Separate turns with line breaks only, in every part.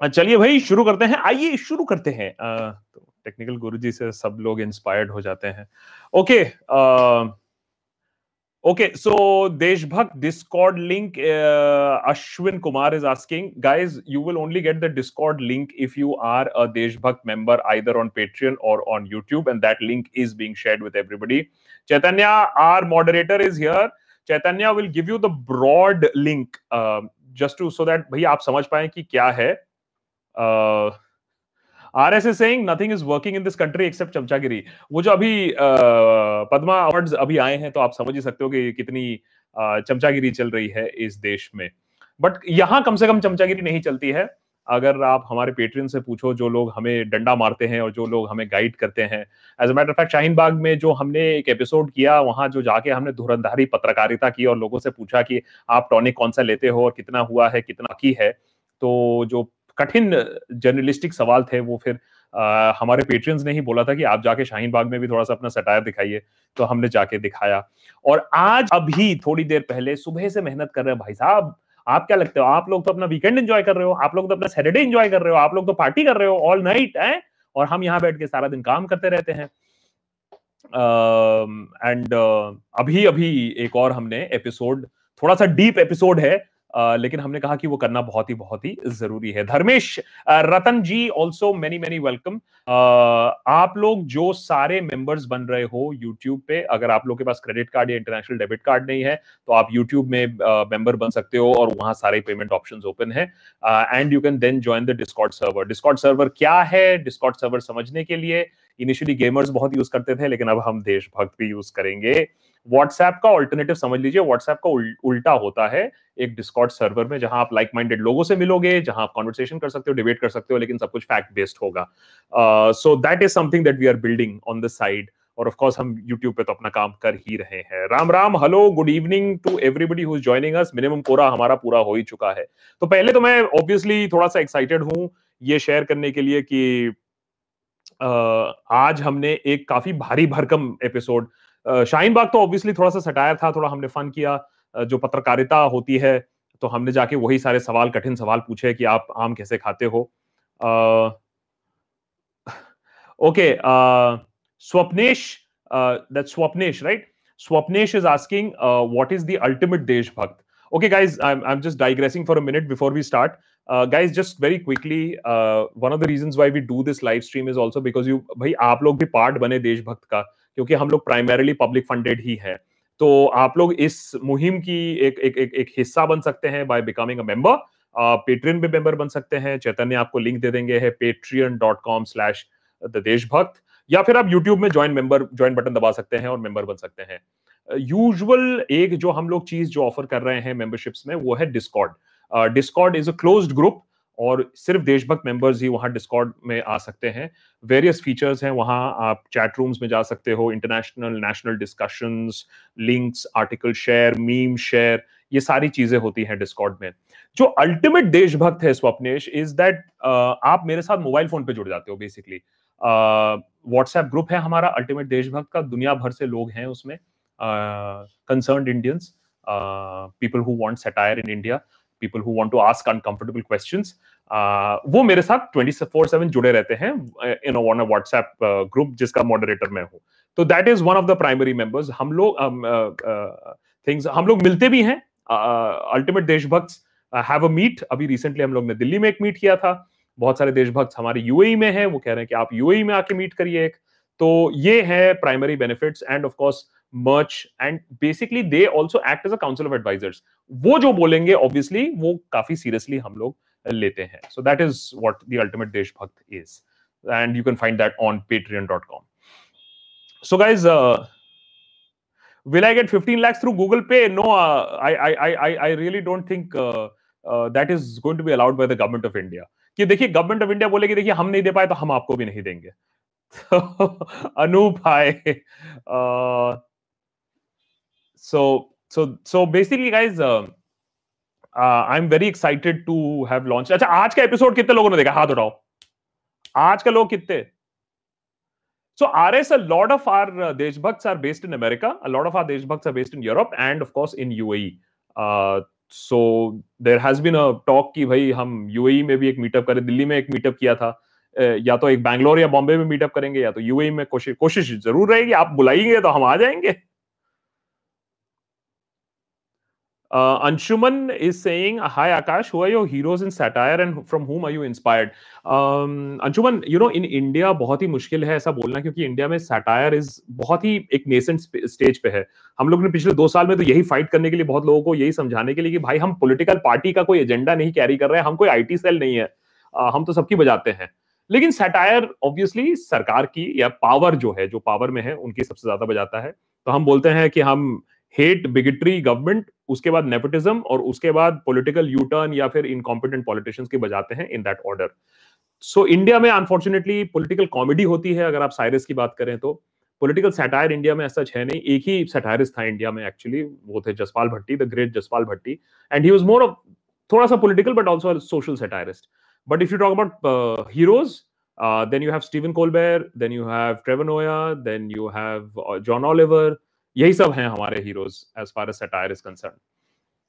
चलिए भाई, शुरू करते हैं। आइए, शुरू करते हैं। तो टेक्निकल गुरुजी से सब लोग इंस्पायर्ड हो जाते हैं। Okay okay so Deshbhakt Discord link Ashwin Kumar is asking guys you will only get the Discord link if you are a Deshbhakt member either on Patreon or on YouTube and that link is being shared with everybody Chaitanya our moderator is here Chaitanya will give you the broad link just to so that भैया आप समझ पाए कि क्या है। R S S saying nothing is working in this country except चमचागिरी वो जो अभी पद्मा अवार्ड्स अभी आए हैं तो आप समझ ही सकते हो कि कितनी चमचागिरी चल रही है इस देश में। बट यहाँ कम से कम चमचागिरी नहीं चलती है। अगर आप हमारे पेट्रियन से पूछो, जो लोग हमें डंडा मारते हैं और जो लोग हमें गाइड करते हैं। As a matter fact Shaheen Bagh में जो हमने एक एपिसोड किया, वहाँ जो जाके हमने धुरंधारी पत्रकारिता की और लोगों से पूछा कि आप टॉनिक कौन सा लेते हो और कितना हुआ है, कितना की है तो जो कठिन जर्नलिस्टिक सवाल थे वो फिर आ, हमारे पेट्रियंस ने ही बोला था कि आप जाके शाहीन बाग में भी थोड़ा सा अपना सटायर दिखाइए तो हमने जाके दिखाया। और आज अभी थोड़ी देर पहले सुबह से मेहनत कर रहे हैं भाई साहब आप क्या लगते हो आप लोग तो अपना वीकेंड एंजॉय कर रहे हो आप लोग तो अपना सैटरडे एंजॉय कर रहे हो आप लोग तो पार्टी कर रहे हो ऑल नाइट है? और हम यहाँ बैठ के सारा दिन काम करते रहते हैं। एंड uh, uh, अभी अभी एक और हमने एपिसोड थोड़ा सा डीप एपिसोड है लेकिन हमने कहा कि वो करना बहुत ही बहुत ही ज़रूरी है। Dharmesh Ratan ji also many many welcome आप लोग जो सारे मेंबर्स बन रहे हो यूट्यूब पे, अगर आप लोग के पास क्रेडिट कार्ड या इंटरनेशनल डेबिट कार्ड नहीं है तो आप यूट्यूब में मेंबर बन सकते हो और वहाँ सारे पेमेंट ऑप्शन ओपन है। And you can then join the Discord server Discord server क्या है? डिस्कॉट सर्वर समझने के लिए इनिशियली गेमर्स बहुत यूज़ करते थे, लेकिन अब हम देशभक्त भी यूज़ करेंगे। व्हाट्सएप का ऑल्टरनेटिव समझ लीजिए व्हाट्सएप का उल्टा होता है एक डिस्कॉर्ड सर्वर में जहाँ आप लाइक माइंडेड लोगों से मिलोगे, जहाँ आप कॉन्वर्सेशन कर सकते हो डिबेट कर सकते हो, लेकिन सब कुछ फैक्ट बेस्ड होगा so that is something that we are building on the side और ऑफ़ कोर्स हम YouTube पे तो अपना काम कर ही रहे हैं। Ram Ram hello good evening to everybody who is joining us minimum quorum हमारा पूरा हो ही चुका है। तो पहले तो मैं ऑब्वियसली थोड़ा सा एक्साइटेड हूँ ये शेयर करने के लिए कि आज हमने एक काफ़ी भारी भरकम एपिसोड शाहीन बाग तो ऑब्वियसली थोड़ा सा सटायर था थोड़ा हमने फन किया। जो पत्रकारिता होती है तो हमने जाके वही सारे सवाल कठिन सवाल पूछे कि आप आम कैसे खाते हो? Okay Swapnesh Swapnesh right Swapnesh is asking what is the ultimate Deshbhakt? I'm, I'm just digressing for a minute before we start. uh, guys just very quickly uh, one of the reasons why we do this live stream is also because you भाई आप लोग भी part बने देशभक्त का। क्योंकि हम लोग प्राइमरीली पब्लिक फंडेड ही है। तो आप लोग इस मुहिम की एक एक एक, एक हिस्सा बन सकते हैं by becoming a member Patreon भी मेंबर बन सकते हैं। चैतन्य आपको लिंक दे देंगे है Patreon dot com slash the Deshbhakt या फिर आप यूट्यूब में ज्वाइन मेंबर ज्वाइन बटन दबा सकते हैं और मेंबर बन सकते हैं। यूजुअल एक जो हम लोग चीज़ जो ऑफ़र कर रहे हैं मेंबरशिप्स में वो है Discord Discord is a closed group और सिर्फ़ देशभक्त मेंबर्स ही वहाँ डिस्कॉर्ड में आ सकते हैं। वेरियस फीचर्स हैं, वहाँ आप चैट रूम्स में जा सकते हो international national discussions links article share meme share ये सारी चीज़ें होती हैं डिस्कॉर्ड में। जो अल्टीमेट देशभक्त है स्वप्नेश इज़ दैट आप मेरे साथ मोबाइल फ़ोन पे जुड़ जाते हो बेसिकली व्हाट्सएप ग्रुप है हमारा अल्टीमेट देशभक्त का, दुनिया भर से लोग हैं उसमें। Concern Indians people who want satire in India people who want to ask uncomfortable questions वो मेरे साथ 24/7 जुड़े रहते हैं इन वन व्हाट्सएप ग्रुप जिसका मॉडरेटर मैं हूँ। तो that is one of the primary members हम लोग थिंग्स हम लोग मिलते भी हैं ultimate Deshbhakt have a meet अभी रिसेंटली हम लोग ने दिल्ली में एक मीट किया था। बहुत सारे देशभक्त हमारे यूएई में हैं, वो कह रहे हैं कि आप यूएई में आके मीट करिए एक। तो ये है primary benefits and of course मर्च and basically they also act as a council of advisers वो जो बोलेंगे ऑब्वियसली वो काफी सीरियसली हम लोग लेते हैं so that is what the ultimate देशभक्त is and you can find that on patreon.com so guys uh, will i get 15 lakhs through google pay no uh, I, I i i really don't think uh, uh, that is going to be allowed by the government of india कि देखिए government of India बोलेगी देखिए हम नहीं दे पाए तो हम आपको भी नहीं देंगे अनूप हाय so so so basically guys uh, I am very excited to have launch अच्छा आज का एपिसोड कितने लोगों ने देखा? हाथ उठाओ। आज का लोग कितने? So RS, a lot of our uh, Deshbhakts are based in America. A lot of our Deshbhakts are based in Europe and of course in UAE. Uh, so there has been a talk कि भाई हम UAE e में भी एक meetup करें। दिल्ली में एक meetup किया था। या तो एक बैंगलोर या बॉम्बे में मीटअप करेंगे या तो यूएई e में कोशिश कोशिश ज़रूर रहेगी। आप बुलाएँगे तो हम आ जाएँगे। Uh, Anshuman is saying, "Hi Akash, who are your heroes in satire and from whom are you inspired?" Um, Anshuman, you know, in India बहुत ही मुश्किल है ऐसा बोलना क्योंकि इंडिया में सैटायर इज़ बहुत ही एक नेसेंट स्टेज पे है। हम लोग ने पिछले दो साल में तो यही फाइट करने के लिए बहुत लोगों को यही समझाने के लिए कि भाई हम पॉलिटिकल पार्टी का कोई एजेंडा नहीं कैरी कर रहे हैं हम कोई आईटी सेल नहीं है। Uh, हम तो सबकी बजाते हैं। लेकिन सैटायर ऑब्वियसली सरकार की या पावर जो है जो पावर में है उनकी सबसे ज़्यादा बजाता है। तो हम बोलते हैं कि हम हेट बिगेटरी गवर्नमेंट उसके बाद नेपोटिज्म और उसके बाद पॉलिटिकल यू टर्न या फिर इनकॉम्पिटेंट पॉलिटिशियंस के बजाते हैं in that order so India में अनफॉर्चुनेटली पॉलिटिकल कॉमेडी होती है, अगर आप साइरस की बात करें तो। पॉलिटिकल सेटायर इंडिया में ऐसा है नहीं, एक ही सैटायरिस्ट था इंडिया में एक्चुअली वो थे Jaspal Bhatti the great Jaspal Bhatti and he was more of थोड़ा सा political but also social satirist but if you talk about heroes then you have Stephen Colbert then you have Trevor Noah then you have John Oliver यही सब हैं हमारे heroes as far as satire is concern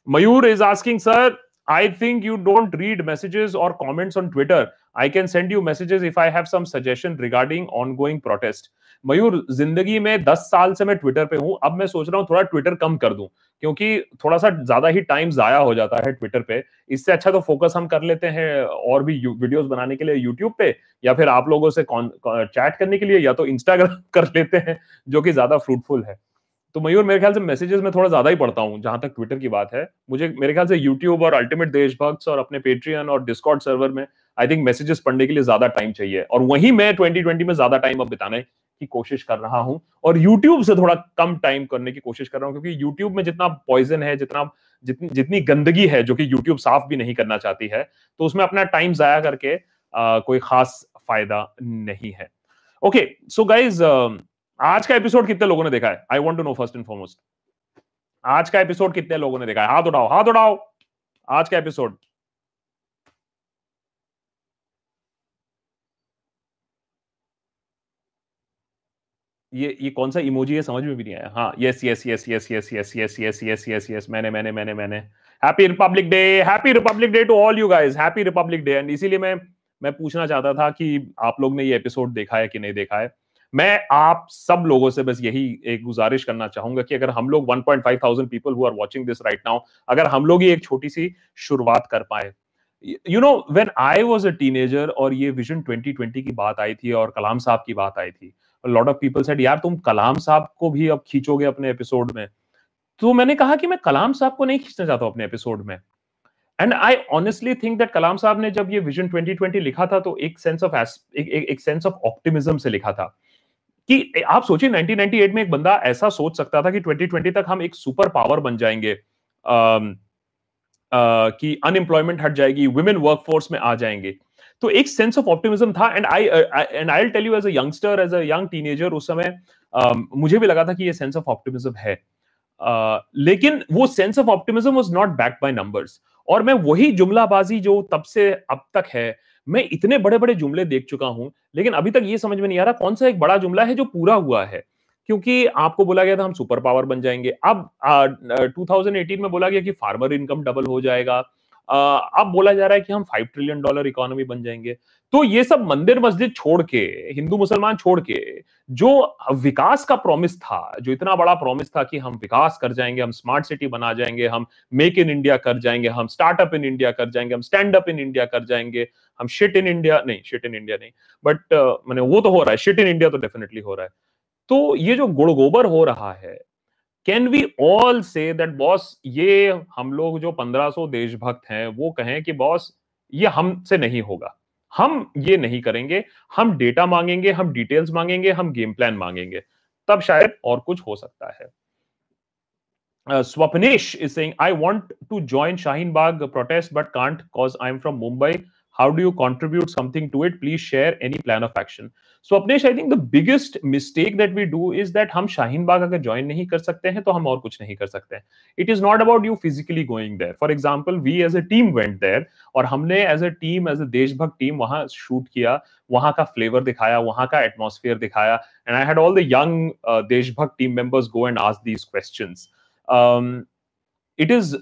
Mayur is asking sir I think you don't read messages or comments on Twitter. I can send you messages if I have some suggestion regarding ongoing protest. Mayur, ज़िंदगी में दस साल से मैं Twitter पे हूँ अब मैं सोच रहा हूँ थोड़ा ट्विटर कम कर दूँ, क्योंकि थोड़ा सा ज़्यादा ही टाइम जाया हो जाता है ट्विटर पे इससे अच्छा तो फोकस हम कर लेते हैं और भी वीडियोस बनाने के लिए यूट्यूब पे, या फिर आप लोगों से चैट करने के लिए, या तो इंस्टाग्राम कर लेते हैं, जो कि ज़्यादा फ्रूटफुल है तो मयूर मेरे ख्याल से मैसेजेस में थोड़ा ज़्यादा ही पढ़ता हूँ जहाँ तक ट्विटर की बात है। मुझे मेरे ख्याल से यूट्यूब और अल्टीमेट देशभक्त और अपने पेट्रियन और डिस्कॉर्ड सर्वर में आई थिंक मैसेजेस पढ़ने के लिए ज़्यादा टाइम चाहिए। और वहीं मैं 2020 में ज़्यादा टाइम अब बिताने की कोशिश कर रहा हूँ। और यूट्यूब से थोड़ा कम टाइम करने की कोशिश कर रहा हूँ क्योंकि यूट्यूब में जितना पॉइजन है जितना जितनी जितनी गंदगी है जो कि यूट्यूब साफ़ भी नहीं करना चाहती है तो उसमें अपना टाइम जाया करके आ, कोई खास फ़ायदा नहीं है। ओके सो गाइज़ आज का एपिसोड कितने लोगों ने देखा है I want to know first and foremost आज का एपिसोड कितने लोगों ने देखा है हाथ उठाओ हाथ उठाओ आज का एपिसोड ये ये कौन सा इमोजी है समझ में भी नहीं आया हाँ yes yes yes yes yes yes yes yes yes yes yes मैंने मैंने मैंने मैंने happy Republic Day happy Republic Day to all you guys happy Republic Day and इसीलिए मैं मैं पूछना चाहता था कि आप लोग ने ये एपिसोड देखा है कि नहीं देखा है मैं आप सब लोगों से बस यही एक गुजारिश करना चाहूँगा कि अगर हम लोग 1.5 thousand people who are watching this right now अगर हम लोग ही एक छोटी सी शुरुआत कर पाए। You know when I was a teenager और ये विजन 2020 की बात आई थी और कलाम साहब की बात आई थी लॉट ऑफ़ पीपल सेड यार तुम कलाम साहब को भी अब खींचोगे अपने एपिसोड में? तो मैंने कहा कि मैं कलाम साहब को नहीं खींचना चाहता अपने एपिसोड में। And I honestly think that Kalam साहब ने जब ये विजन 2020 लिखा था तो एक सेंस ऑफ़ एक, सेंस ऑफ़ ऑप्टिमिज्म से लिखा था। कि आप सोचिए 1998 में एक बंदा ऐसा सोच सकता था कि 2020 तक हम एक सुपर पावर बन जाएँगे। कि अनएम्प्लॉयमेंट हट जाएगी वुमेन वर्कफोर्स में आ जाएँगे। तो एक सेंस ऑफ़ ऑप्टिमिज्म था and I and I tell you as youngster as young teenager उस समय मुझे भी लगा था कि ये सेंस ऑफ़ ऑप्टिमिज्म है। uh, लेकिन वो sense of optimism was not backed by numbers और मैं वही जुमलाबाजी जो तब से अब तक है मैं इतने बड़े बड़े जुमले देख चुका हूँ लेकिन अभी तक ये समझ में नहीं आ रहा कौन सा एक बड़ा जुमला है जो पूरा हुआ है। क्योंकि आपको बोला गया था हम सुपर पावर बन जाएँगे। अब आ, 2018 में बोला गया कि फार्मर इनकम डबल हो जाएगा। अब बोला जा रहा है कि हम फाइव ट्रिलियन डॉलर इकोनॉमी बन जाएँगे। तो ये सब मंदिर मस्जिद छोड़ के, हिंदू मुसलमान छोड़ के, जो विकास का प्रॉमिस था, जो इतना बड़ा प्रॉमिस था कि हम विकास कर जाएँगे, हम स्मार्ट सिटी बना जाएँगे, हम मेक इन इंडिया कर जाएँगे, हम स्टार्टअप इन इंडिया कर जाएँगे, हम स्टैंड अप इन इंडिया कर जाएँगे, हम शिट इन इंडिया नहीं शिट इन इंडिया नहीं बट मैंने वो तो हो रहा है शिट इन इंडिया तो डेफिनेटली हो रहा है। तो ये जो गुड़ गोबर हो रहा है can we all say that boss ये हम लोग जो 1500 देशभक्त हैं, वो कहें कि बॉस ये हमसे नहीं होगा। हम ये नहीं करेंगे। हम डेटा मांगेंगे, हम डिटेल्स मांगेंगे, हम गेम प्लान मांगेंगे। तब शायद और कुछ हो सकता है। Swapnesh is saying I want to join Shaheen Bagh protest but can't cause I am from Mumbai how do you contribute something to it? Please share any plan of action. So apnesh i think the biggest mistake that we do is that हम शाहीन बाग अगर join नहीं कर सकते हैं तो हम और कुछ नहीं कर सकते हैं। It is not about you physically going there for example we as a team went there और हमने as a team as a Deshbhakt team वहाँ शूट किया, वहाँ का फ्लेवर दिखाया, वहाँ का एटमॉस्फेयर दिखाया and I had all the young Deshbhakt team members go and ask these questions is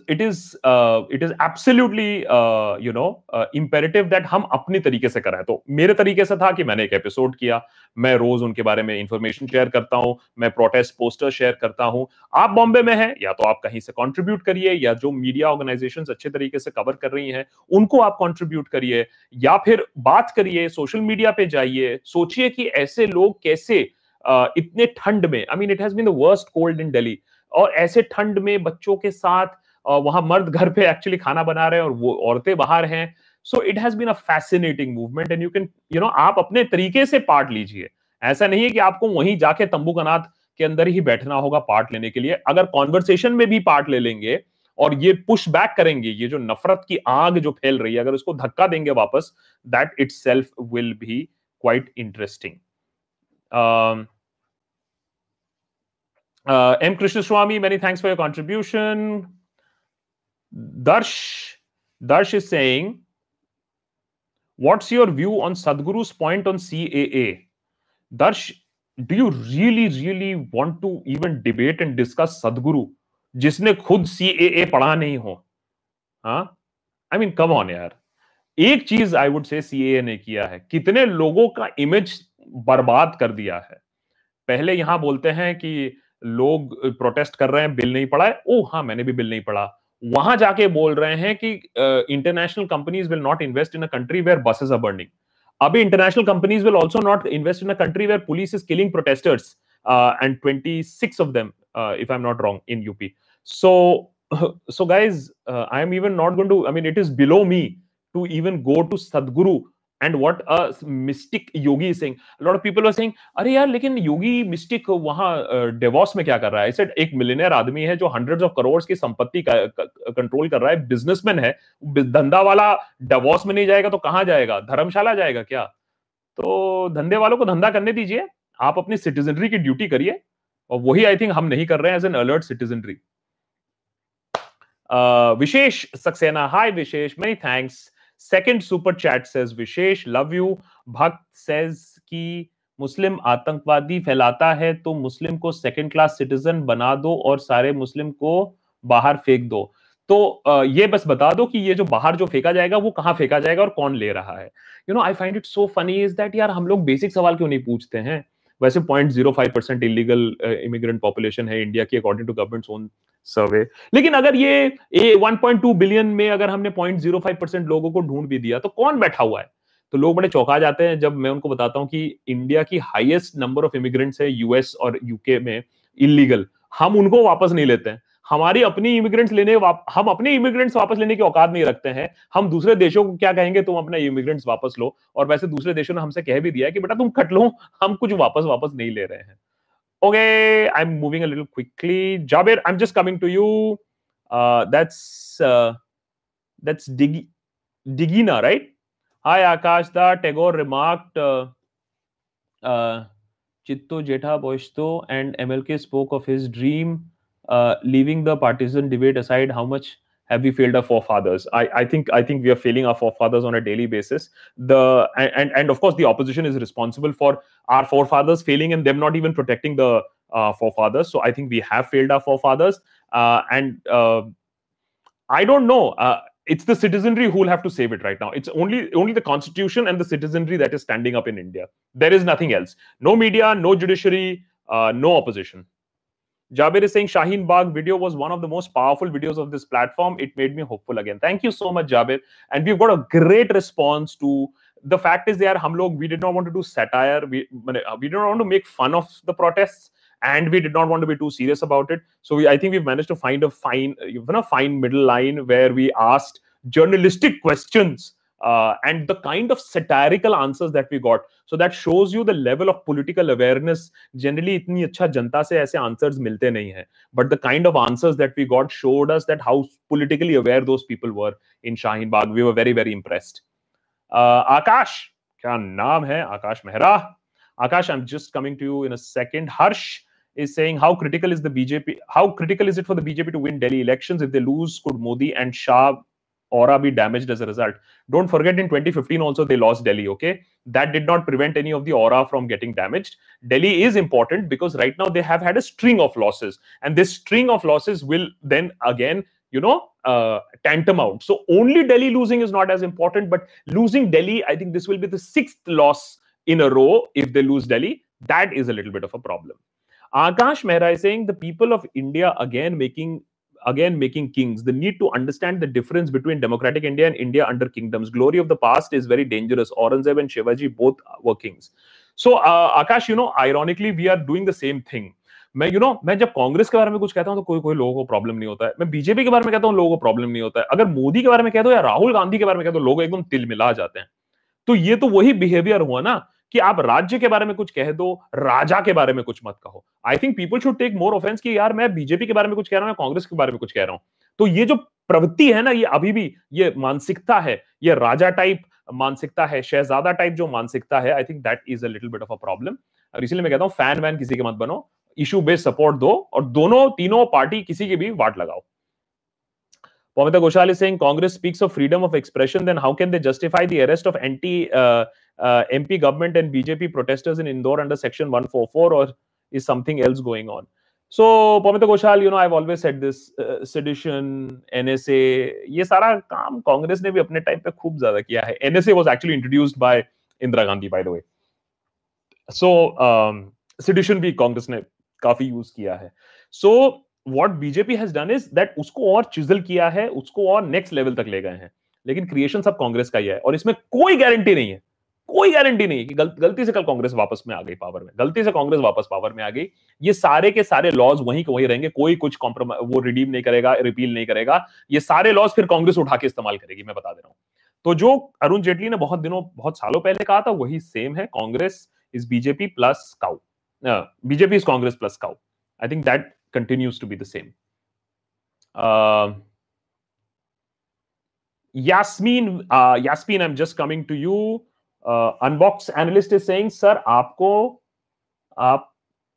uh, it is absolutely uh, you know uh, imperative that हम अपनी तरीके से कराएँ तो मेरे तरीके से था कि मैंने एक एपिसोड किया। मैं रोज उनके बारे में इंफॉर्मेशन शेयर करता हूँ। मैं प्रोटेस्ट पोस्टर शेयर करता हूँ। आप बॉम्बे में हैं या तो आप कहीं से कंट्रीब्यूट करिए या जो मीडिया ऑर्गेनाइजेशन अच्छे तरीके से कवर कर रही हैं उनको आप कंट्रीब्यूट करिए या फिर बात करिए सोशल मीडिया पे जाइए सोचिए कि ऐसे लोग कैसे uh, इतने ठंड में I mean it has been the worst cold in Delhi और ऐसे ठंड में बच्चों के साथ वहाँ मर्द घर पे एक्चुअली खाना बना रहे हैं और वो औरतें बाहर हैं। So it has been a fascinating movement and you can you know आप अपने तरीके से पार्ट लीजिए। ऐसा नहीं है कि आपको वहीं जाके तंबू कनात के अंदर ही बैठना होगा पार्ट लेने के लिए। अगर कॉन्वर्सेशन में भी पार्ट ले लेंगे और ये पुश बैक करेंगे, ये जो नफरत की आग जो फैल रही है, अगर उसको धक्का देंगे वापस that itself will be quite interesting Uh, M. Krishnaswamy, many thanks for your contribution. Darsh, Darsh is saying, what's your view on Sadhguru's point on CAA? Darsh, do you really, really want to even debate and discuss Sadhguru, जिसने खुद CAA पढ़ा नहीं हो हाँ I mean come on यार एक चीज़ आई would से CAA ने किया है कितने लोगों का इमेज बर्बाद कर दिया है पहले यहाँ बोलते हैं कि लोग प्रोटेस्ट कर रहे हैं बिल नहीं पढ़ा है। ओ हाँ मैंने भी बिल नहीं पढ़ा। वहाँ जाके बोल रहे हैं कि international companies will not invest in a country where buses are burning अभी international companies will also not invest in a country where police is killing protesters and 26 of them uh, if i'm not wrong in up so so guys uh, i am even not going to i mean it is below me to even go to sadguru and what a mystic yogi Singh lot of people saying अरे यार, लेकिन योगी mistake वहाँ Davos में क्या कर रहा है? Said एक मिलियनर आदमी है जो हंड्रेड्स ऑफ़ करोड़ की संपत्ति का कंट्रोल कर रहा है बिजनेसमैन है धंधा वाला डेवॉस में नहीं जाएगा तो कहाँ जाएगा? धर्मशाला जाएगा क्या? तो धंधे वालों को धंधा करने दीजिए, आप अपनी सिटीजनरी की ड्यूटी करिए, और वही आई थिंक हम नहीं कर रहे हैं as an alert citizenry Vishesh Saxena, hi Vishesh many thanks second super chat says Vishesh love you Bhakt says कि मुस्लिम आतंकवादी फैलाता है तो मुस्लिम को सेकंड क्लास सिटीजन बना दो और सारे मुस्लिम को बाहर फेंक दो। तो ये बस बता दो कि ये जो बाहर जो फेंका जाएगा, वो कहाँ फेंका जाएगा और कौन ले रहा है? You know I find it so funny is that यार हम लोग बेसिक सवाल क्यों नहीं पूछते हैं? वैसे point zero five percent illegal immigrant population है इंडिया की according to government own survey लेकिन अगर ये ए 1.2 बिलियन में अगर हमने 0.05 परसेंट लोगों को ढूंढ भी दिया तो कौन बैठा हुआ है? तो लोग बड़े चौंका जाते हैं जब मैं उनको बताता हूँ कि इंडिया की हाईएस्ट नंबर ऑफ़ इमिग्रेंट्स है यूएस और यूके में इलीगल हम उनको वापस नहीं लेते हैं। हमारी अपनी इमिग्रेंट्स लेने हम अपने इमिग्रेंट्स वापस लेने की औकात नहीं रखते हैं। हम दूसरे देशों को क्या कहेंगे? तुम अपने इमिग्रेंट्स वापस लो। और वैसे दूसरे देशों ने हमसे कह भी दिया है कि बेटा तुम कट लो, हम कुछ वापस वापस नहीं ले रहे हैं। Okay, I'm moving a little quickly. Jabir, I'm just coming to you. Uh, that's uh, that's Dig- Digina, right? Hi, Akash. Tagore remarked, uh, uh, Chitto Jetha Boishto and MLK spoke of his dream, uh, leaving the partisan debate aside. How much have we failed our forefathers? I i think i think we are failing our forefathers on a daily basis. The and and of course the opposition is responsible for our forefathers failing and them not even protecting the uh, forefathers. So i think we have failed our forefathers. Uh, and uh, i don't know. Uh, it's the citizenry who will have to save it right now. It's only only the constitution and the citizenry that is standing up in india. There is nothing else. No media no judiciary uh, no opposition Jabir is saying Shaheen Bagh video was one of the most powerful videos of this platform. It made me hopeful again. Thank you so much, Jabir. And we've got a great response to the fact is there, hum log, we did not want to do satire. We, uh, we did not want to make fun of the protests and we did not want to be too serious about it. So we, I think we've managed to find a fine, uh, you know, fine middle line where we asked journalistic questions uh, and the kind of satirical answers that we got. So that shows you the level of political awareness. Generally itni acha janta se aise answers milte nahi hai. But the kind of answers that we got showed us that how politically aware those people were in Shaheen Bagh. We were very very impressed. Uh, Akash kya naam hai? Akash Mehra. Akash I'm just coming to you in a second. Harsh is saying how critical is the BJP how critical is it for the BJP to win Delhi elections? If they lose could Modi and Shah aura be damaged as a result. Don't forget in 2015 also they lost Delhi, okay? That did not prevent any of the aura from getting damaged. Delhi is important because right now they have had a string of losses and this string of losses will then again you know, uh, tantamount. So only Delhi losing is not as important, but losing Delhi, I think this will be the sixth loss in a row if they lose Delhi. That is a little bit of a problem. Akash Mehra is saying the people of India again making again making kings. The need to understand the difference between democratic India and India under kingdoms. Glory of the past is very dangerous. Aurangzeb and Shivaji both were kings. So uh, Akash, you know, ironically, we are doing the same thing. मैं you know मैं जब कांग्रेस के बारे में कुछ कहता हूँ तो कोई कोई लोगों को प्रॉब्लम नहीं होता है मैं बीजेपी के बारे में कहता हूँ लोगों को प्रॉब्लम नहीं होता है अगर मोदी के बारे में कह दो या राहुल गांधी के बारे में कह दो लोग एकदम तिल मिला जाते हैं तो ये तो वही बिहेवियर हुआ ना कि आप राज्य के बारे में कुछ कह दो, राजा के बारे में कुछ मत कहो। I think people should take more offence कि यार मैं बीजेपी के बारे में कुछ कह रहा हूँ कांग्रेस के बारे में कुछ कह रहा हूँ। तो ये जो प्रवृत्ति है ना, ये अभी भी, ये मानसिकता है, ये राजा टाइप मानसिकता है, शहजादा टाइप जो मानसिकता है I think that is a little bit of a problem और इसीलिए मैं कहता हूँ फ़ैन वैन किसी के मत बनो इशू बेस्ड सपोर्ट दो और दोनों, तीनों पार्टी किसी की भी वाट लगाओ। Pamita Ghoshal is saying Congress speaks of freedom of expression, then how can they justify the arrest of anti uh, uh, MP government and BJP protesters in Indore under Section 144, or is something else going on? So, Pamita Ghoshal, you know, I've always said this uh, sedition, NSA, ये सारा काम कांग्रेस ने भी अपने time पे खूब ज़्यादा किया है NSA was actually introduced by Indira Gandhi, by the way. So, um, sedition भी कांग्रेस ने काफ़ी यूज़ किया है. So, what BJP has done is that उसको और चिजल किया है, उसको और नेक्स्ट लेवल तक ले गए हैं. लेकिन क्रिएशन सब कांग्रेस का ही है और इसमें कोई गारंटी नहीं है। कोई गारंटी नहीं है कि गल, गलती से कल कांग्रेस वापस में आ गई पावर में। गलती से कांग्रेस वापस पावर में आ गई। ये सारे के सारे लॉज वहीं के वहीं रहेंगे। कोई कुछ कॉम्प्रोमाइज वो रिडीम नहीं करेगा रिपील नहीं करेगा। ये सारे लॉज फिर कांग्रेस उठा के इस्तेमाल करेगी मैं बता दे रहा हूँ। तो जो अरुण जेटली ने बहुत दिनों बहुत सालों पहले कहा था वही सेम है। Congress is BJP plus cow BJP is Congress plus cow I think that continues to be the same Yasmin, uh, Yasmin, I'm just coming to you. Unbox analyst is saying sir आपको आप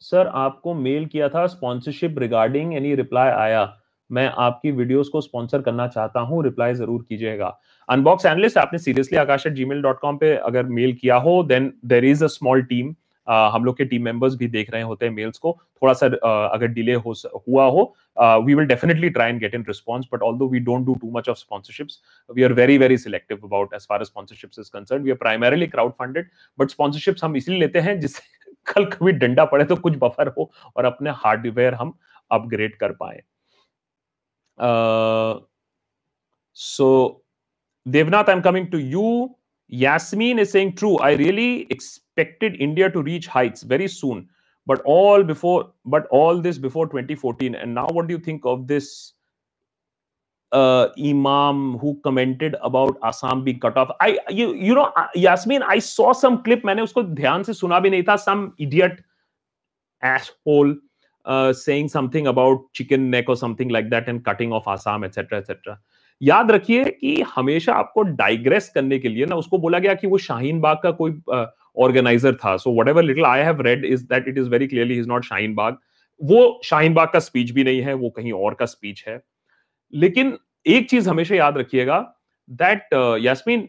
sir आपको mail किया था sponsorship regarding any reply आया। मैं आपकी videos को sponsor करना चाहता हूँ रिप्लाई ज़रूर कीजिएगा। अनबॉक्स एनालिस्ट आपने seriously Akash at Gmail dot com पे अगर मेल किया हो then there is a small team हम लोग के टीम मेंबर्स भी देख रहे होते हैं मेल्स को। थोड़ा सा अगर डिले हो हुआ हो we will definitely try and get in response but all we don't do too much of sponsorships we are very very selective about as far as sponsorships is concern we are primarily crowd funded but sponsorships हम इसलिए लेते हैं जिससे कल कभी डंडा पड़े तो कुछ बफर हो और अपने हार्डवेयर हम अपग्रेड कर पाए। So Devnath I am coming to you Yasmin is saying, true. I really expected India to reach heights very soon, but all before, but all this before 2014. And now, what do you think of this uh, imam who commented about Assam being cut off? I, you, you know, uh, Yasmin, I saw some clip. मैंने उसको ध्यान से सुना भी नहीं था. Some idiot asshole uh, saying something about chicken neck or something like that and cutting off Assam, etc., etc. याद रखिए कि हमेशा आपको डाइग्रेस करने के लिए ना, उसको बोला गया कि वो शाहीन बाग का कोई ऑर्गेनाइजर था। So whatever little I have read is that it is very clearly is not Shaheen Bagh वो शाहीन बाग का स्पीच भी नहीं है, वो कहीं और का स्पीच है। लेकिन एक चीज़ हमेशा याद रखिएगा दैट यास्मीन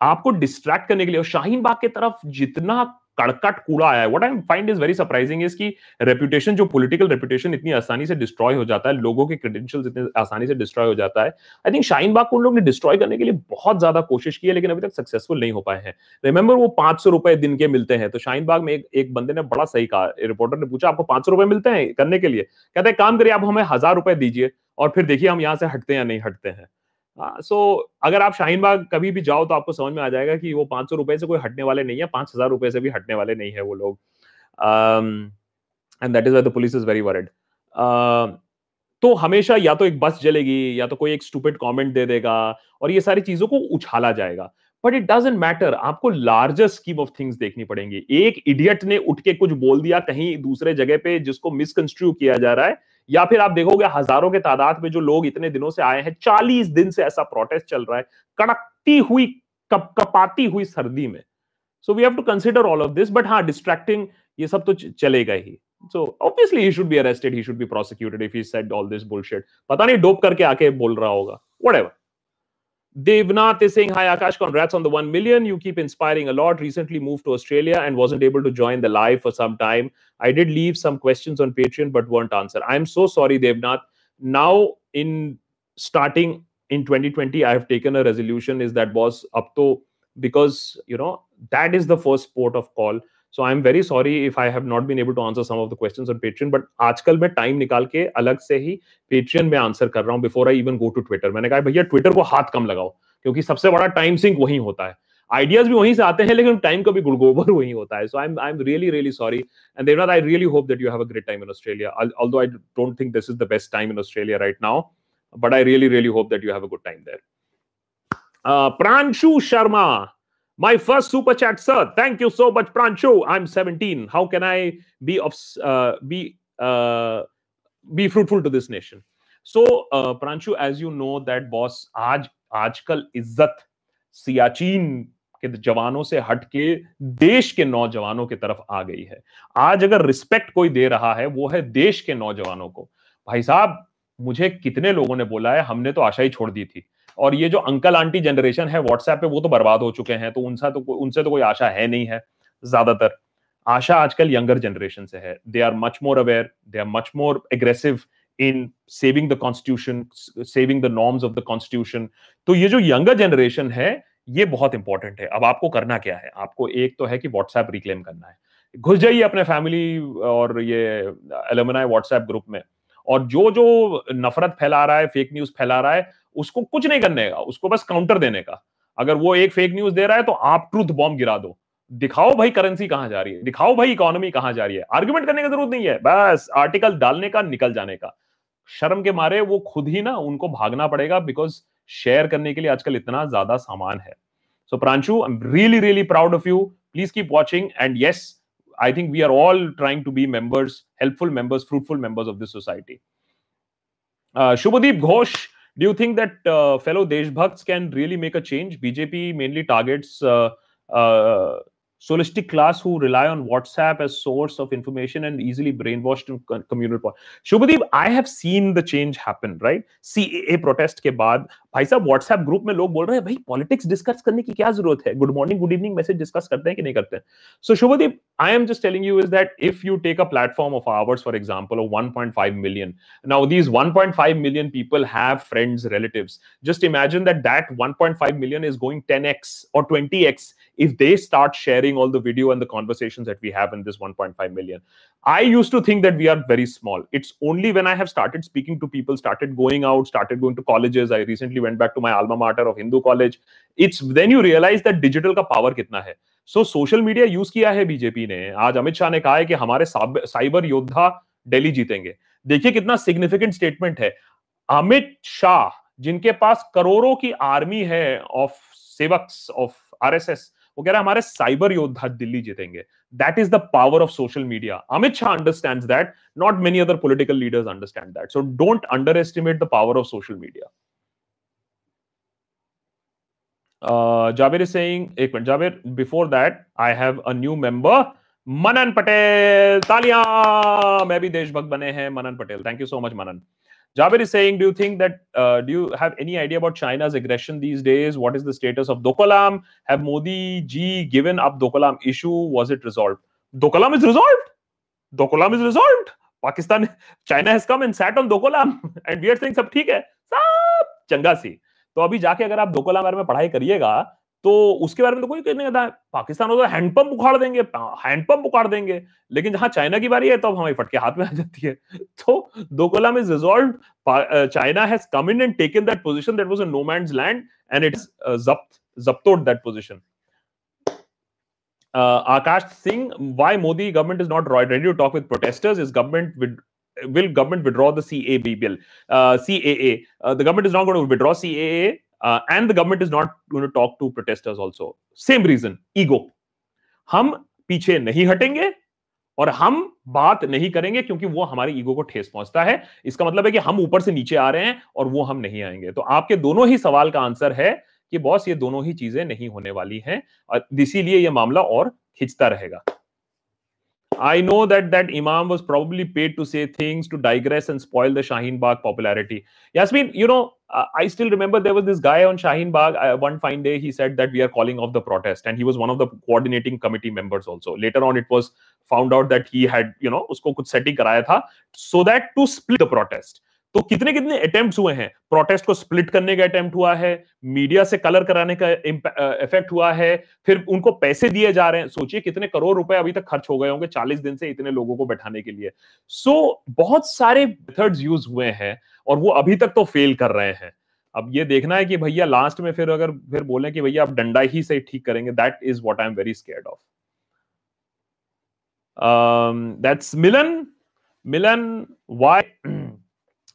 आपको डिस्ट्रैक्ट करने के लिए और शाहीन बाग की तरफ़ जितना कड़कट कूड़ा आया है। What I find is very surprising is की रेपुटेशन जो पॉलिटिकल रेपुटेशन इतनी आसानी से डिस्ट्रॉय हो जाता है लोगों के क्रेडेंशियल्स इतने आसानी से डिस्ट्रॉय हो जाता है। आई थिंक शाहीन बाग को उन लोग ने डिस्ट्रॉय करने के लिए बहुत ज़्यादा कोशिश की है लेकिन अभी तक सक्सेसफुल नहीं हो पाए हैं। रिमेंबर वो पाँच सौ रुपए दिन के मिलते हैं तो शाहीन बाग में एक, एक बंदे ने बड़ा सही कहा। रिपोर्टर ने पूछा आपको पाँच सौ रुपए मिलते हैं करने के लिए? कहते हैं काम करिए आप हमें हज़ार रुपए दीजिए और फिर देखिए हम यहाँ से हटते हैं या नहीं हटते हैं। सो uh, so, अगर आप शाहीन बाग कभी भी जाओ तो आपको समझ में आ जाएगा कि वो पाँच सौ रुपए से कोई हटने वाले नहीं है पाँच हज़ार रुपए से भी हटने वाले नहीं है वो लोग। And that is the police is very worried तो हमेशा या तो एक बस जलेगी या तो कोई एक स्टूपिड कमेंट दे देगा और ये सारी चीज़ों को उछाला जाएगा। बट इट डजेंट मैटर आपको लार्जर स्कीम ऑफ़ थिंग्स देखनी पड़ेंगी। एक इडियट ने उठ के कुछ बोल दिया कहीं दूसरे जगह पे जिसको मिसकंस्ट्रू किया जा रहा है या फिर आप देखोगे हज़ारों के तादाद में जो लोग इतने दिनों से आए हैं, चालीस दिन से ऐसा प्रोटेस्ट चल रहा है, कड़कती हुई, कप, कपाती हुई सर्दी में। So we have to consider all of this but हाँ डिस्ट्रैक्टिंग ये सब तो चलेगा ही। So obviously he should be arrested he should be prosecuted if he said all this bullshit पता नहीं डोप करके आके बोल रहा होगा whatever Devnath is saying, Hi Akash, congrats on the 1 million. You keep inspiring a lot. Recently moved to Australia and wasn't able to join the live for some time. I did leave some questions on Patreon but weren't answered. I'm so sorry, Devnath. Now in starting in 2020 i have taken a resolution is that was up to because you know that is the first port of call so I am very sorry if I have not been able to answer some of the questions on Patreon but आजकल मैं time निकाल के अलग से ही Patreon में answer कर रहा हूँ before I even go to Twitter मैंने कहा, भैया ट्विटर को हाथ कम लगाओ, क्योंकि सबसे बड़ा टाइम सिंक वही होता है। आइडियाज़ भी वहीं से आते हैं, लेकिन टाइम का भी गुड़गोबर वहीं होता है। So I I am really really sorry and Devnath I really hope that you have a great time in Australia although I don't think this is the best time in Australia right now but I really really hope that you have a good time there Pranshu Sharma my first super chat sir thank you so much pranshu i'm 17 how can i be of uh, be uh, be fruitful to this nation so uh, pranshu as you know that boss आज आजकल इज़्ज़त सियाचिन के जवानों से हट के देश के नौजवानों की तरफ़ आ गई है आज अगर रिस्पेक्ट कोई दे रहा है वो है देश के नौजवानों को भाई साहब मुझे कितने लोगों ने बोला है हमने तो आशा ही छोड़ दी थी और ये जो अंकल आंटी जनरेशन है व्हाट्सएप पे वो तो बर्बाद हो चुके हैं तो उनसे तो उनसे तो कोई आशा है नहीं है, ज़्यादातर। आशा आजकल यंगर जनरेशन से है। They are much more aware they are much more aggressive in saving the constitution saving the norms of the constitution तो ये जो यंगर जनरेशन है, ये बहुत इंपॉर्टेंट है। अब आपको करना क्या है? आपको एक तो है कि व्हाट्सएप रिक्लेम करना है। घुस जाइए अपने फैमिली और ये एलुमनाई व्हाट्सएप ग्रुप में। और जो जो नफरत फैला रहा है फेक न्यूज़ फैला रहा है उसको कुछ नहीं करने का उसको बस काउंटर देने का। अगर वो एक फेक न्यूज़ दे रहा है तो आप ट्रूथ बॉम्ब गिरा दो। दिखाओ भाई करेंसी कहाँ जा रही है दिखाओ भाई इकोनॉमी कहाँ जा रही है। आर्ग्यूमेंट करने की ज़रूरत नहीं है बस आर्टिकल डालने का निकल जाने का। शर्म के मारे वो खुद ही ना उनको भागना पड़ेगा बिकॉज़ शेयर करने के लिए आजकल इतना ज़्यादा सामान है। So Pranshu I am really really proud of you please keep watching and yes think we are all trying to be members, helpful members, fruitful members of this society. Uh, Shubhadeep Ghosh, do you think that uh, fellow Deshbhakts can really make a change? BJP mainly targets uh, uh, solistic class who rely on WhatsApp as source of information and easily brainwashed in communal point. Shubhadeep, I have seen the change happen, right? CAA protest के बाद भाई साहब WhatsApp group में लोग बोल रहे हैं भाई पॉलिटिक्स डिस्कस करने की क्या जरूरत है good morning good evening message discuss करते हैं कि नहीं करते हैं so Shubhdeep I am just telling you is that if you take a platform of ours for example of 1.5 million now these 1.5 million people have friends relatives just imagine that that 1.5 million is going 10x or 20x if they start sharing all the video and the conversations that we have in this 1.5 million i used to think that we are very small it's only when i have started speaking to people started going out started going to colleges i recently went back to my alma mater of hindu college it's then you realize that digital ka power kitna hai so social media use किया है BJP ने आज अमित शाह ने कहा है कि हमारे cyber योद्धा दिल्ली जीतेंगे देखिए कितना सिग्निफिकेंट स्टेटमेंट है अमित शाह जिनके पास करोड़ों की आर्मी है ऑफ़ सेवक्स ऑफ़ आरएसएस वो कह रहा है हमारे साइबर योद्धा दिल्ली जीतेंगे। That is the power of social media Amit Shah understand that not many other political leaders understand that so don't underestimate the power of social media Uh, Jabir is saying, एक minute Jabir, before that, I have a new member, Manan Patel तालियाँ! मैं भी देशभक्त बने हैं Manan Patel thank you so much Manan Jabir is saying, do you think that, uh, do you have any idea about China's aggression these days? What is the status of Dokolam? Have Modi ji given up Dokolam issue? Was it resolved? Dokolam is resolved. Dokolam is resolved. Pakistan, China has come and sat on Dokolam and we are saying सब ठीक है सब चंगा सी तो अभी जाके अगर आप दोकोलाम बारे में पढ़ाई करिएगा तो उसके बारे में तो कोई कहने का पाकिस्तान हो तो हैंडपंप उखाड़ देंगे हैंडपंप उखाड़ देंगे लेकिन जहाँ चाइना की बारी है तो अब हमारी फटके हाथ में आ जाती है तो Doklam is resolve China has come in and taken that position that was a no man's land and it is जब्त जब्तोड that position Uh, Akash Singh, why Modi government is not ready to talk with protesters? Is government with will government withdraw the CAB bill? Uh, CAA. Uh, the government is not going to withdraw CAA and the government is not to talk to protesters also same reason ego हम पीछे नहीं हटेंगे और हम बात नहीं करेंगे क्योंकि वो हमारे ईगो को ठेस पहुँचता है। इसका मतलब है कि हम ऊपर से नीचे आ रहे हैं और वो हम नहीं आएँगे। तो आपके दोनों ही सवाल का आंसर है कि बॉस, ये दोनों ही चीज़ें नहीं होने वाली हैं। और इसीलिए ये मामला और खिंचता रहेगा। I know that that imam was probably paid to say things to digress and spoil the Shaheen Bagh popularity you know uh, I still remember there was this guy on Shaheen Bagh. Uh, one fine day, he said that we are calling off the protest, and he was one of the coordinating committee members also. Later on, it was found out that he had, you know, usko kuch setting karaya tha so that to split the protest. तो कितने कितने attempt हुए हैं? Protest को split करने का attempt हुआ है मीडिया से कलर कराने का इफ़ेक्ट हुआ है फिर उनको पैसे दिए जा रहे हैं। सोचिए कितने करोड़ रुपए अभी तक खर्च हो गए होंगे चालीस दिन से इतने लोगों को बैठाने के लिए। सो so, बहुत सारे मेथड्स यूज़ हुए हैं और वो अभी तक तो फेल कर रहे हैं। अब ये देखना है कि भैया लास्ट में फिर अगर फिर बोले कि भैया आप डंडा ही से ठीक करेंगे that is what I am very scared of that's Milan Milan why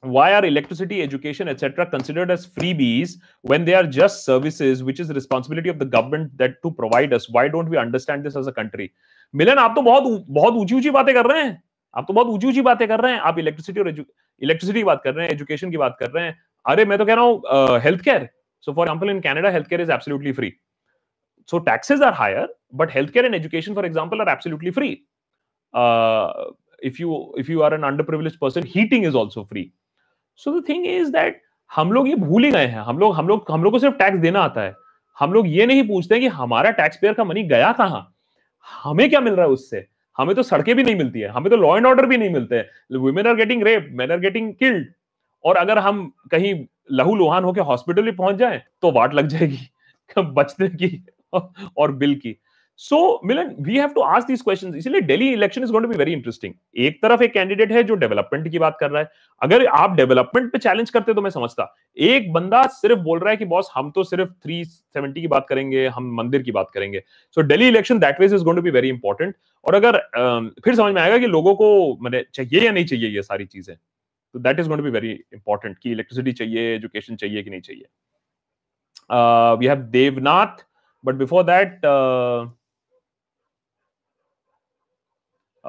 why are electricity education etc considered as freebies when they are just services which is the responsibility of the government that to provide us why don't we understand this as a country मिलन आप तो बहुत बहुत ऊंची ऊंची बातें कर रहे हैं आप तो बहुत ऊंची ऊंची बातें कर रहे हैं आप इलेक्ट्रिसिटी और इलेक्ट्रिसिटी की बात कर रहे हैं एजुकेशन की बात कर रहे हैं अरे मैं तो कह रहा हूँ health care so for example in Canada health care is absolutely free so taxes are higher but healthcare and education for example are absolutely free uh, if you if you are an underprivileged person heating is also free So the thing is that हम लोग ये भूल ही गए हैं। हम लोग हम लोग हम लोग को सिर्फ़ टैक्स देना आता है। हम लोग ये नहीं पूछते कि हमारा टैक्स पेयर का मनी गया कहाँ? हमें क्या मिल रहा है उससे? हमें तो सड़कें भी नहीं मिलती है। हमें तो लॉ एंड ऑर्डर भी नहीं मिलते हैं। Women are getting rape man are getting killed और अगर हम कहीं लहू लुहान होकर हॉस्पिटल भी पहुँच जाए तो वाट लग जाएगी। बचने की, और बिल की। So Milan we have to ask these questions इसलिए Delhi election is going to be very interesting एक तरफ़ एक कैंडिडेट है जो डेवलपमेंट की बात कर रहा है। अगर आप डेवलपमेंट पे चैलेंज करते तो मैं समझता। एक बंदा सिर्फ़ बोल रहा है कि बॉस हम तो सिर्फ़ 370 की बात करेंगे हम मंदिर की बात करेंगे। So Delhi election that way is going to be very important और अगर uh, फिर समझ में आएगा कि लोगों को मैंने चाहिए या नहीं चाहिए ये सारी चीज़ें तो that is going to be very important कि इलेक्ट्रिसिटी चाहिए एजुकेशन चाहिए कि नहीं चाहिए। We have Devnath but before that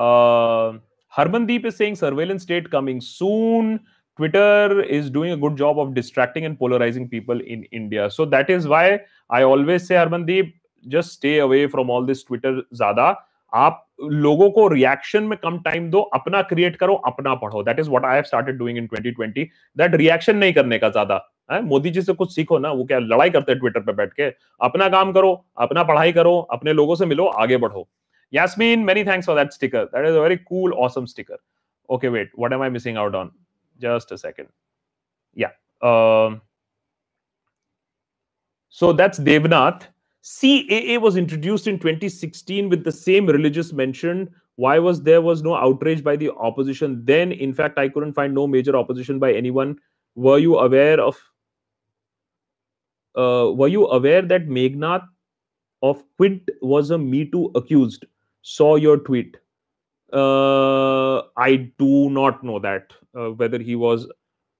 Uh, Harmandeep is saying surveillance state coming soon. Twitter is doing a good job of distracting and polarizing people in India. So that is why I always say, Harmandeep, just stay away from all this Twitter ज़्यादा आप लोगों को reaction में कम time दो अपना create करो अपना पढ़ो that is what I have started doing in 2020 that reaction नहीं करने का ज़्यादा है मोदी जी से कुछ सीखो ना वो क्या लड़ाई करते हैं ट्विटर पे बैठ के अपना काम करो अपना पढ़ाई करो अपने लोगों से मिलो आगे बढ़ो Yasmin, many thanks for that sticker. That is a very cool, awesome sticker. Okay, wait, what am I missing out on? Just a second. Yeah. Um, so that's Devnath. CAA was introduced in 2016 with the same religious mention. Why was there was no outrage by the opposition then? In fact, I couldn't find no major opposition by anyone. Were you aware of? Uh, were you aware that Meghnad of Quint was a Me Too accused? Saw your tweet. Uh, I do not know that uh, whether he was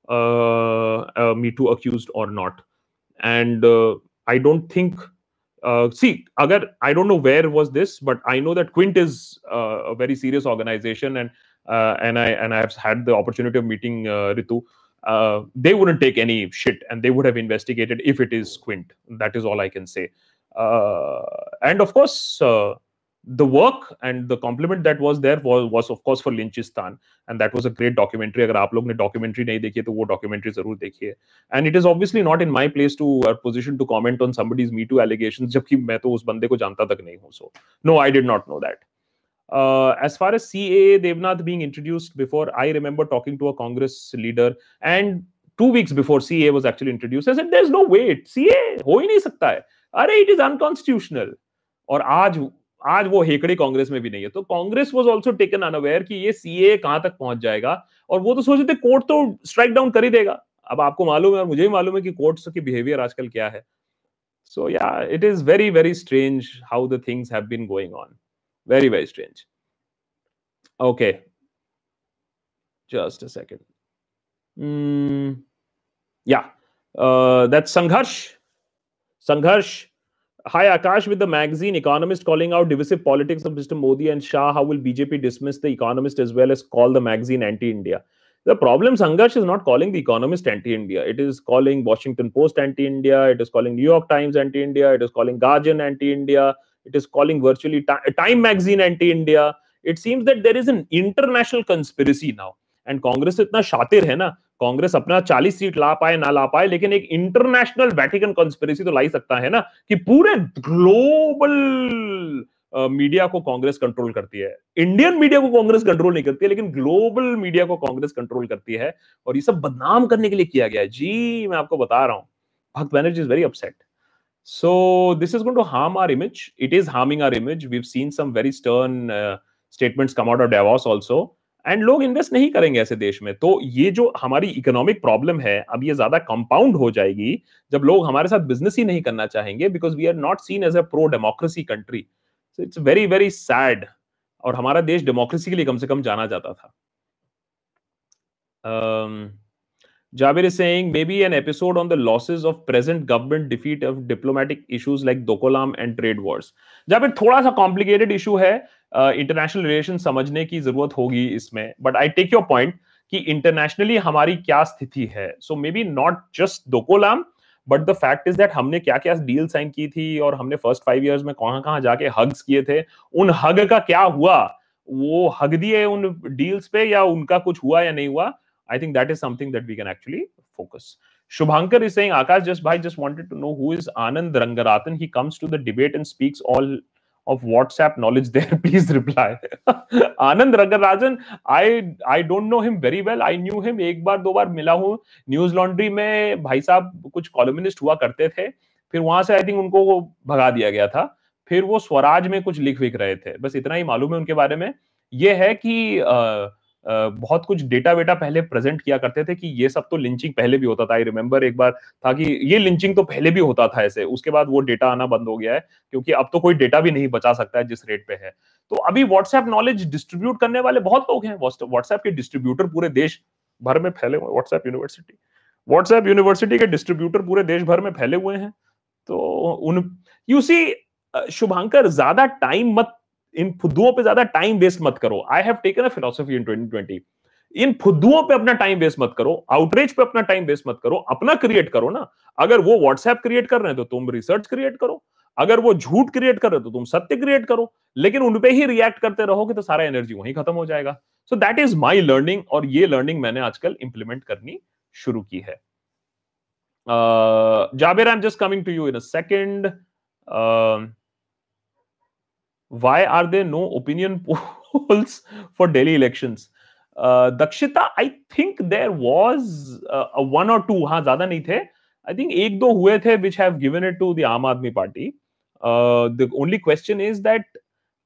uh, uh Me Too accused or not, and uh, I don't think. Uh, see, agar I don't know where was this, but I know that Quint is a very serious organization, and and I and I have had the opportunity of meeting Ritu. they wouldn't take any shit, and they would have investigated if it is Quint. That is all I can say. and of course, the work and the compliment that was there was, was of course for Lynchistan and that was a great documentary अगर आप लोग ने documentary नहीं देखी तो वो documentary जरूर देखिए and it is obviously not in my place to or position to comment on somebody's me too allegations जबकि मैं तो उस बंदे को जानता तक नहीं हूँ so no I did not know that uh, as far as CAA Devnath being introduced before I remember talking to a Congress leader and two weeks before CAA was actually introduced I said there's no way CAA हो ही नहीं सकता है अरे it is unconstitutional और आज आज वो हेकड़ी कांग्रेस में भी नहीं है। तो Congress was also taken unaware कि ये सीए कहाँ तक पहुँच जाएगा और वो तो सोच रहे थे कोर्ट तो स्ट्राइक डाउन कर ही देगा। अब आपको मालूम है और मुझे भी मालूम है कि कोर्ट्स की बिहेवियर आजकल क्या है। So yeah it is very very strange how the things have been going on very very strange okay just mm, yeah. Uh, that's sangharsh. Sangharsh Hi, Akash with the magazine Economist calling out divisive politics of Mr. Modi and Shah. How will BJP dismiss the Economist as well as call the magazine anti India? The problem, Sangarsh, is not calling the Economist anti India. It is calling Washington Post anti India. It is calling New York Times anti India. It is calling Guardian anti India. It is calling virtually Time magazine anti India. It seems that there is an international conspiracy now. And Congress इतना शातिर है ना कांग्रेस अपना 40 seat ला पाए ना ला पाए लेकिन एक इंटरनेशनल वैटिकन कॉन्स्पिरेसी तो ला ही सकता है ना कि पूरे ग्लोबल मीडिया को कांग्रेस कंट्रोल करती है। इंडियन मीडिया को कांग्रेस कंट्रोल नहीं करती है लेकिन ग्लोबल मीडिया को कांग्रेस कंट्रोल करती है और ये सब बदनाम करने के लिए किया गया है। जी मैं आपको बता रहा हूँ Bhakt Banerjee is very upset so this is going to harm our image. It is harming our image. We've seen some very stern uh, statements come out of davos also and लोग invest नहीं करेंगे ऐसे देश में। तो ये जो हमारी इकोनॉमिक प्रॉब्लम है अब ये ज़्यादा कंपाउंड हो जाएगी जब लोग हमारे साथ बिज़नेस ही नहीं करना चाहेंगे because we are not seen as a pro democracy country so it's very very sad और हमारा देश डेमोक्रेसी के लिए कम से कम जाना जाता था। Um, Jabir is saying maybe an episode on the losses of present government defeat of diplomatic issues like Dokolam and trade wars. Jabir थोड़ा सा complicated issue है। इंटरनेशनल रिलेशन समझने की ज़रूरत होगी इसमें। But I take your point कि internationally हमारी क्या स्थिति है। So maybe not just Doklam but the fact is that हमने क्या क्या डील साइन की थी और हमने फ़र्स्ट फाइव इयर्स में कहाँ कहाँ जाके हग्स किए थे। उन हग का क्या हुआ? वो हग दिए उन डील्स पे या उनका कुछ हुआ या नहीं हुआ? I think that is something that we can actually focus Shubhankar is saying, Akash, just bhai, just wanted to know who is Anand Rangaratan. He comes to the debate and speaks all of WhatsApp knowledge there. Please reply. Anand Ragarajan, I I don't know him very well. I knew him एक बार दो बार मिला हूँ news laundry में भाई साहब कुछ कॉलमिनिस्ट हुआ करते थे फिर वहाँ से आई थिंक उनको भगा दिया गया था फिर वो स्वराज में कुछ लिख विक रहे थे बस इतना ही मालूम है उनके बारे में ये है कि आ, बहुत कुछ डेटा वेटा पहले प्रेजेंट किया करते थे कि ये सब तो लिंचिंग पहले भी होता था। आई रिमेंबर एक बार था कि ये लिंचिंग तो पहले भी होता था ऐसे। उसके बाद वो डेटा आना बंद हो गया है, क्योंकि अब तो कोई डेटा भी नहीं बचा सकता है जिस रेट पे है। तो अभी व्हाट्सएप नॉलेज डिस्ट्रीब्यूट करने वाले बहुत लोग हैं। व्हाट्सएप के डिस्ट्रीब्यूटर पूरे देश भर में फैले हुए व्हाट्सएप यूनिवर्सिटी व्हाट्सएप यूनिवर्सिटी के डिस्ट्रीब्यूटर पूरे देश भर में फैले हुए हैं। तो उन यू सी शुभांकर, ज़्यादा टाइम मत इन फुद्दुओं पे ज़्यादा टाइम वेस्ट मत करो। I have taken a philosophy in 2020 इन फुद्दुओं पे अपना टाइम वेस्ट मत करो आउटरीच पे अपना टाइम वेस्ट मत करो, अपना क्रिएट करो ना। अगर वो व्हाट्सएप क्रिएट कर रहे हैं तो तुम रिसर्च क्रिएट करो। अगर वो झूठ क्रिएट कर रहे हो तो तुम सत्य क्रिएट करो। लेकिन उनपे ही रिएक्ट करते रहोगे तो सारा एनर्जी वहीं खत्म हो जाएगा। So that is my learning और ये लर्निंग मैंने आजकल इंप्लीमेंट करनी शुरू की है। Jabir I am just coming to you in a second why are there no opinion polls for Delhi elections? Uh, Dakshita, I think there was uh, a one or two, हाँ ज़्यादा नहीं थे. I think एक दो हुए थे which have given it to the Aam Aadmi Party. Uh, the only question is that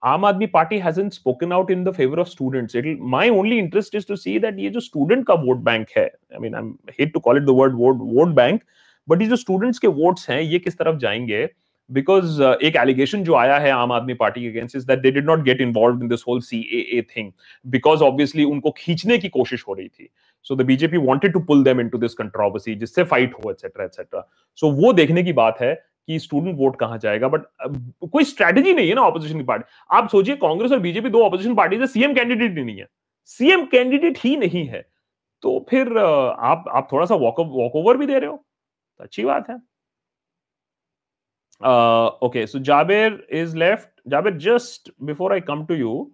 Aam Aadmi Party hasn't spoken out in the favor of students. It'll, my only interest is to see that ये जो student का vote bank है, I mean, I hate to call it the word vote, vote bank, but ये जो students के votes हैं, ये किस तरफ़ जाएँगे? बिकॉज़ uh, एक एलिगेशन जो आया है आम आदमी पार्टी के against is that they did not get involve in this whole CAA thing because obviously उनको खींचने की कोशिश हो रही थी। So the BJP wanted to pull them into this controversy जिससे फाइट हो एटसेट्रा एटसेट्रा सो वो देखने की बात है कि स्टूडेंट वोट कहाँ जाएगा बट uh, कोई स्ट्रेटेजी नहीं है ना ऑपोजिशन की पार्टी आप सोचिए कांग्रेस और बीजेपी दो ऑपोजिशन पार्टी है सीएम कैंडिडेट ही नहीं है। सीएम कैंडिडेट ही नहीं है। तो फिर uh, आप आप थोड़ा सा वॉक ओवर भी दे रहे हो। तो अच्छी बात है। Uh, okay, so Jabir is left. Jabir, just before I come to you,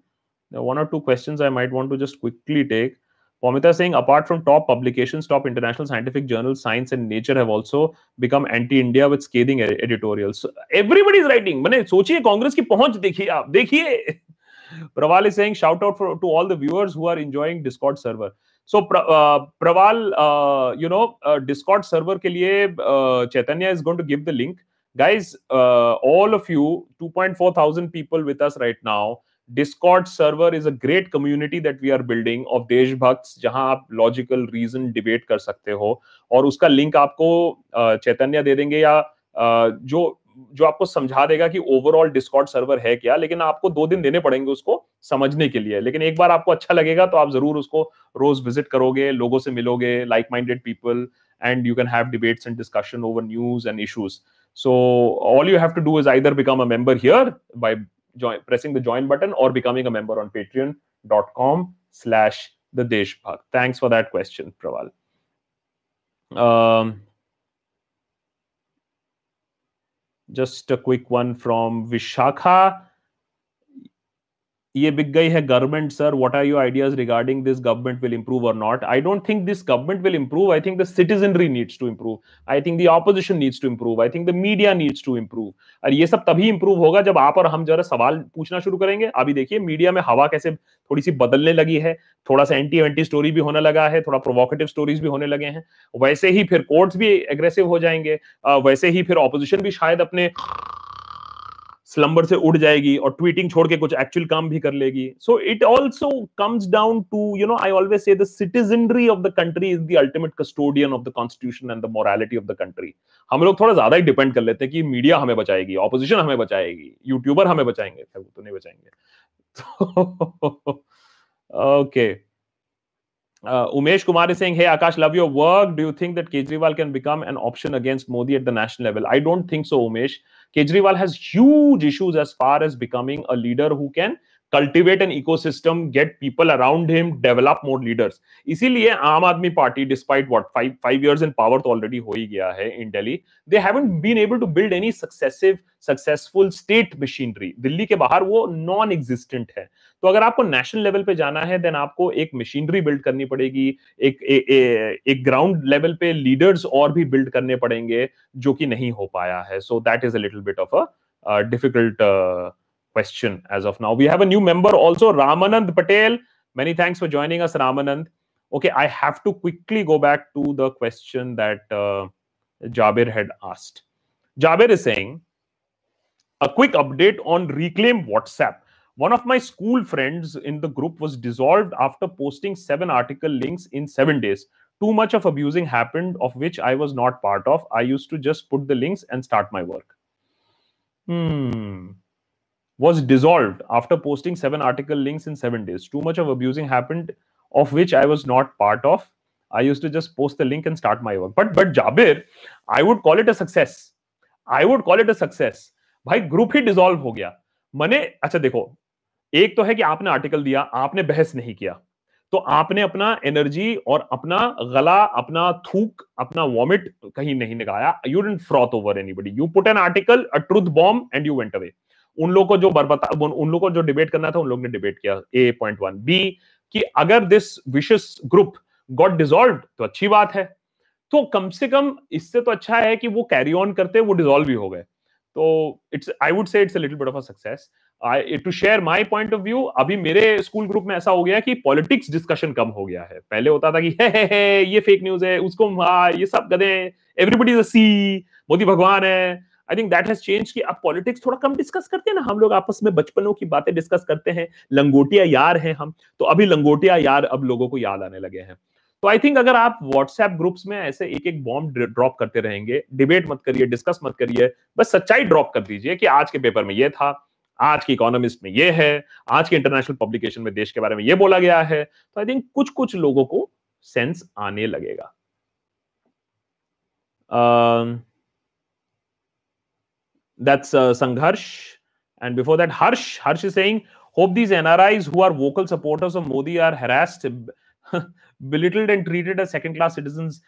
there are one or two questions I might want to just quickly take. Pomita saying, apart from top publications, top international scientific journals, Science and Nature have also become anti-India with scathing editorials. So everybody is writing. मैंने सोचिए कांग्रेस की पहुंच देखिए आप देखिए Praval is saying, shout out for, to all the viewers who are enjoying Discord server. So uh, Praval, uh, you know, uh, Discord server के लिए uh, Chaitanya is going to give the link. Guys uh, all of you 2.4 thousand people with us right now discord server is a great community that we are building of देशभक्ts जहाँ आप logical reason debate कर सकते हो और उसका link आपको चैतन्य दे देंगे या जो जो आपको समझा देगा कि ओवरऑल डिस्कॉर्ड सर्वर है क्या लेकिन आपको दो दिन देने पड़ेंगे उसको समझने के लिए। लेकिन एक बार आपको अच्छा लगेगा तो आप ज़रूर उसको रोज विज़िट करोगे लोगों से मिलोगे like minded people and you can have debates and discussion over news and issues So all you have to do is either become a member here by join, pressing the join button or becoming a member on patreon.com slash the Deshbhakt. Thanks for that question, Praval. Um, just a quick one from Vishakha. ये बिक गई है government sir what are your ideas regarding this government will improve और not I don't think this government will improve I think the citizenry needs to improve I think the opposition needs to improve I think the media needs to improve और ये सब तभी improve होगा जब आप और हम जरा सवाल पूछना शुरू करेंगे। अभी देखिए मीडिया में हवा कैसे थोड़ी सी बदलने लगी है। थोड़ा सा एंटी एंटी स्टोरी भी होने लगा है, थोड़ा प्रोवोकेटिव स्टोरीज भी होने लगे हैं। वैसे ही फिर कोर्ट्स भी एग्रेसिव हो जाएँगे। वैसे ही फिर ऑपोजिशन भी शायद अपने स्लम्बर से उड़ जाएगी और ट्वीटिंग छोड़ के कुछ एक्चुअल काम भी कर लेगी। So it also comes down to you know I always say citizenry of the country is the ultimate custodian of the constitution and the morality of the country हम लोग थोड़ा ज़्यादा ही डिपेंड कर लेते हैं कि मीडिया हमें बचाएगी ऑपोजिशन हमें बचाएगी यूट्यूबर हमें बचाएँगे। तो नहीं बचाएँगे। Okay Uh, Umesh Kumar is saying, Hey, Akash, love your work. Do you think that Kejriwal can become an option against Modi at the national level? I don't think so, Umesh. Kejriwal has huge issues as far as becoming a leader who can cultivate an ecosystem get people around him develop more leaders इसीलिए Aam Aadmi Party despite what five five years in power तो already हो ही गया है in Delhi they haven't been able to build any successive successful state machinery Delhi के बाहर वो non existent है। तो अगर आपको नेशनल लेवल पे जाना है देन आपको एक मशीनरी बिल्ड करनी पड़ेगी एक ए, ए, एक ग्राउंड लेवल पे लीडर्स और भी बिल्ड करने पड़ेंगे जो कि नहीं हो पाया है। So that is a little bit of a difficult question as of now. We have a new member also, Ramanand Patel. Many thanks for joining us, Ramanand. Okay, I have to quickly go back to the question that uh, Jabir had asked. Jabir is saying, a quick update on Reclaim WhatsApp. One of my school friends in the group was dissolved after posting seven article links in seven days. Too much of abusing happened, of which I was not part of. I used to just put the links and start my work. Hmm was dissolved after posting seven article links in seven days. Too much of abusing happened, of which I was not part of. I used to just post the link and start my work. But but Jabir, I would call it a success. I would call it a success. भाई group ही dissolve हो गया मैंने अच्छा देखो एक तो है कि आपने आर्टिकल दिया आपने बहस नहीं किया तो आपने अपना एनर्जी और अपना गला अपना थूक अपना वॉमिट कहीं नहीं निकाला you dent froth over anybody you put an article a truth bomb and you went away उन लोगों को जो बरबता उन लोगों को जो डिबेट करना था, उन लोगों ने डिबेट किया ए पॉइंट वन बी कि अगर this wishes group got dissolve तो अच्छी बात है। तो कम से कम इससे तो अच्छा है कि वो कैरी ऑन करते, वो डिजोल्व भी हो गए। तो it's I would say it's little bit of a success I to share my point of view अभी मेरे स्कूल ग्रुप में ऐसा हो गया कि पॉलिटिक्स डिस्कशन कम हो गया है। पहले होता था कि, हे हे हे, ये फेक न्यूज़ है, उसको हाँ ये सब गधे everybody is a see Modi भगवान है। I think that has change कि आप पॉलिटिक्स थोड़ा कम डिस्कस करते हैं ना। हम लोग आपस में बचपनों की बातें डिस्कस करते हैं। लंगोटिया यार हैं हम। तो अभी लंगोटिया यार अब लोगों को याद आने लगे हैं। तो आई थिंक अगर आप व्हाट्सएप ग्रुप्स में ऐसे एक एक बॉम्ब ड्रॉप करते रहेंगे डिबेट मत करिए डिस्कस मत करिए बस सच्चाई ड्रॉप कर दीजिए कि आज के पेपर में ये था आज की इकोनॉमिस्ट में ये है आज के इंटरनेशनल पब्लिकेशन में देश के बारे में ये बोला गया है। तो आई थिंक कुछ कुछ लोगों को सेंस आने लगेगा। uh, That's uh, Sangharsh. And before that, Harsh. Harsh is saying, hope these NRIs who are vocal supporters of Modi are harassed, belittled, and treated as second class citizens.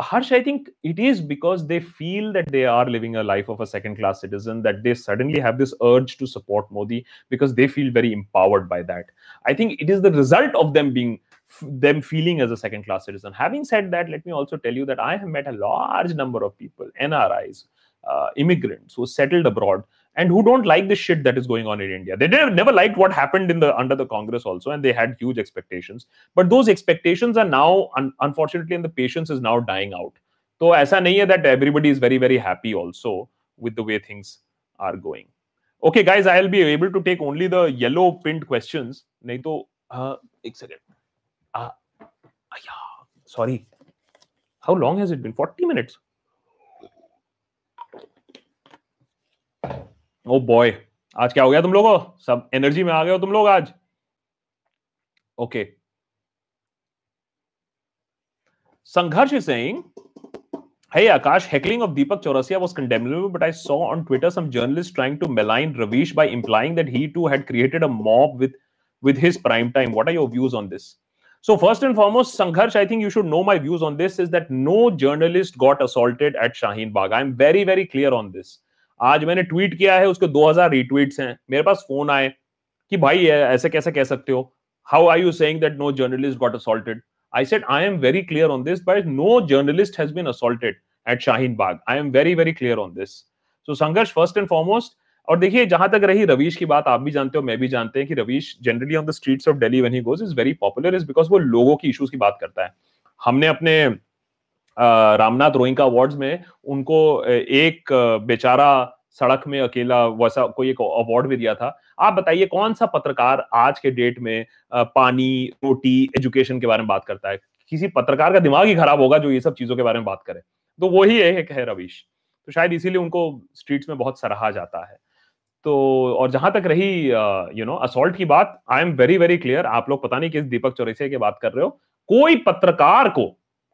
Harsh, I think it is because they feel that they are living a life of a second class citizen, that they suddenly have this urge to support Modi because they feel very empowered by that. I think it is the result of them being them feeling as a second class citizen. Having said that, let me also tell you that I have met a large number of people, NRIs, uh, immigrants who settled abroad and who don't like the shit that is going on in India. They never, never liked what happened in the under the Congress also, and they had huge expectations. But those expectations are now, un- unfortunately, and the patience is now dying out. So ऐसा नहीं है that everybody is very very happy also with the way things are going. Okay, guys, I'll be able to take only the yellow pinned questions. नहीं तो uh, एक second. Uh, yeah, sorry. How long has it been? 40 minutes. Oh oh boy आज क्या हो गया तुम लोगों सब एनर्जी में आ गए हो तुम लोग आज okay Sangharsh is Hey Akash, heckling of Deepak Chaurasia was condemnable, but I saw on Twitter some journalists trying to malign Ravish by implying that he too had created a mob with with his prime time. What are your views on this? So first and foremost, Sangharsh, I think you should know my views on this is that no journalist got assaulted at Shaheen Bagh. I'm very, very clear on this. आज मैंने tweet किया है उसके 2000 retweets हैं मेरे पास phone आए कि भाई ऐसे कैसे कह सकते हो how are you saying that no journalist got assaulted I said, I am very clear on this, but no journalist has been assaulted at Shaheen Bagh. I am very, very clear on this. So, Sangarsh, first and foremost, और देखिए जहाँ तक रही रवीश की बात आप भी जानते हो मैं भी जानते हैं कि Ravish generally on the streets of Delhi when he goes is very popular is because वो लोगों की इश्यूज़ की बात करता है हमने अपने रामनाथ रोइंका अवार्ड्स में उनको एक बेचारा सड़क में अकेला वैसा, कोई एक अवार्ड भी दिया था। आप बताइए, कौन सा पत्रकार आज के डेट में पानी, रोटी एजुकेशन के बारे में बात करता है? किसी पत्रकार का दिमाग ही खराब होगा जो ये सब चीज़ों के बारे में बात करे। तो वही एक है रवीश। तो शायद इसीलिए उनको स्ट्रीट्स में बहुत सराहा जाता है। तो और जहाँ तक रही यू नो असोल्ट की बात I am very very clear आप लोग पता नहीं किस दीपक चौरसिया की बात कर रहे हो। कोई पत्रकार को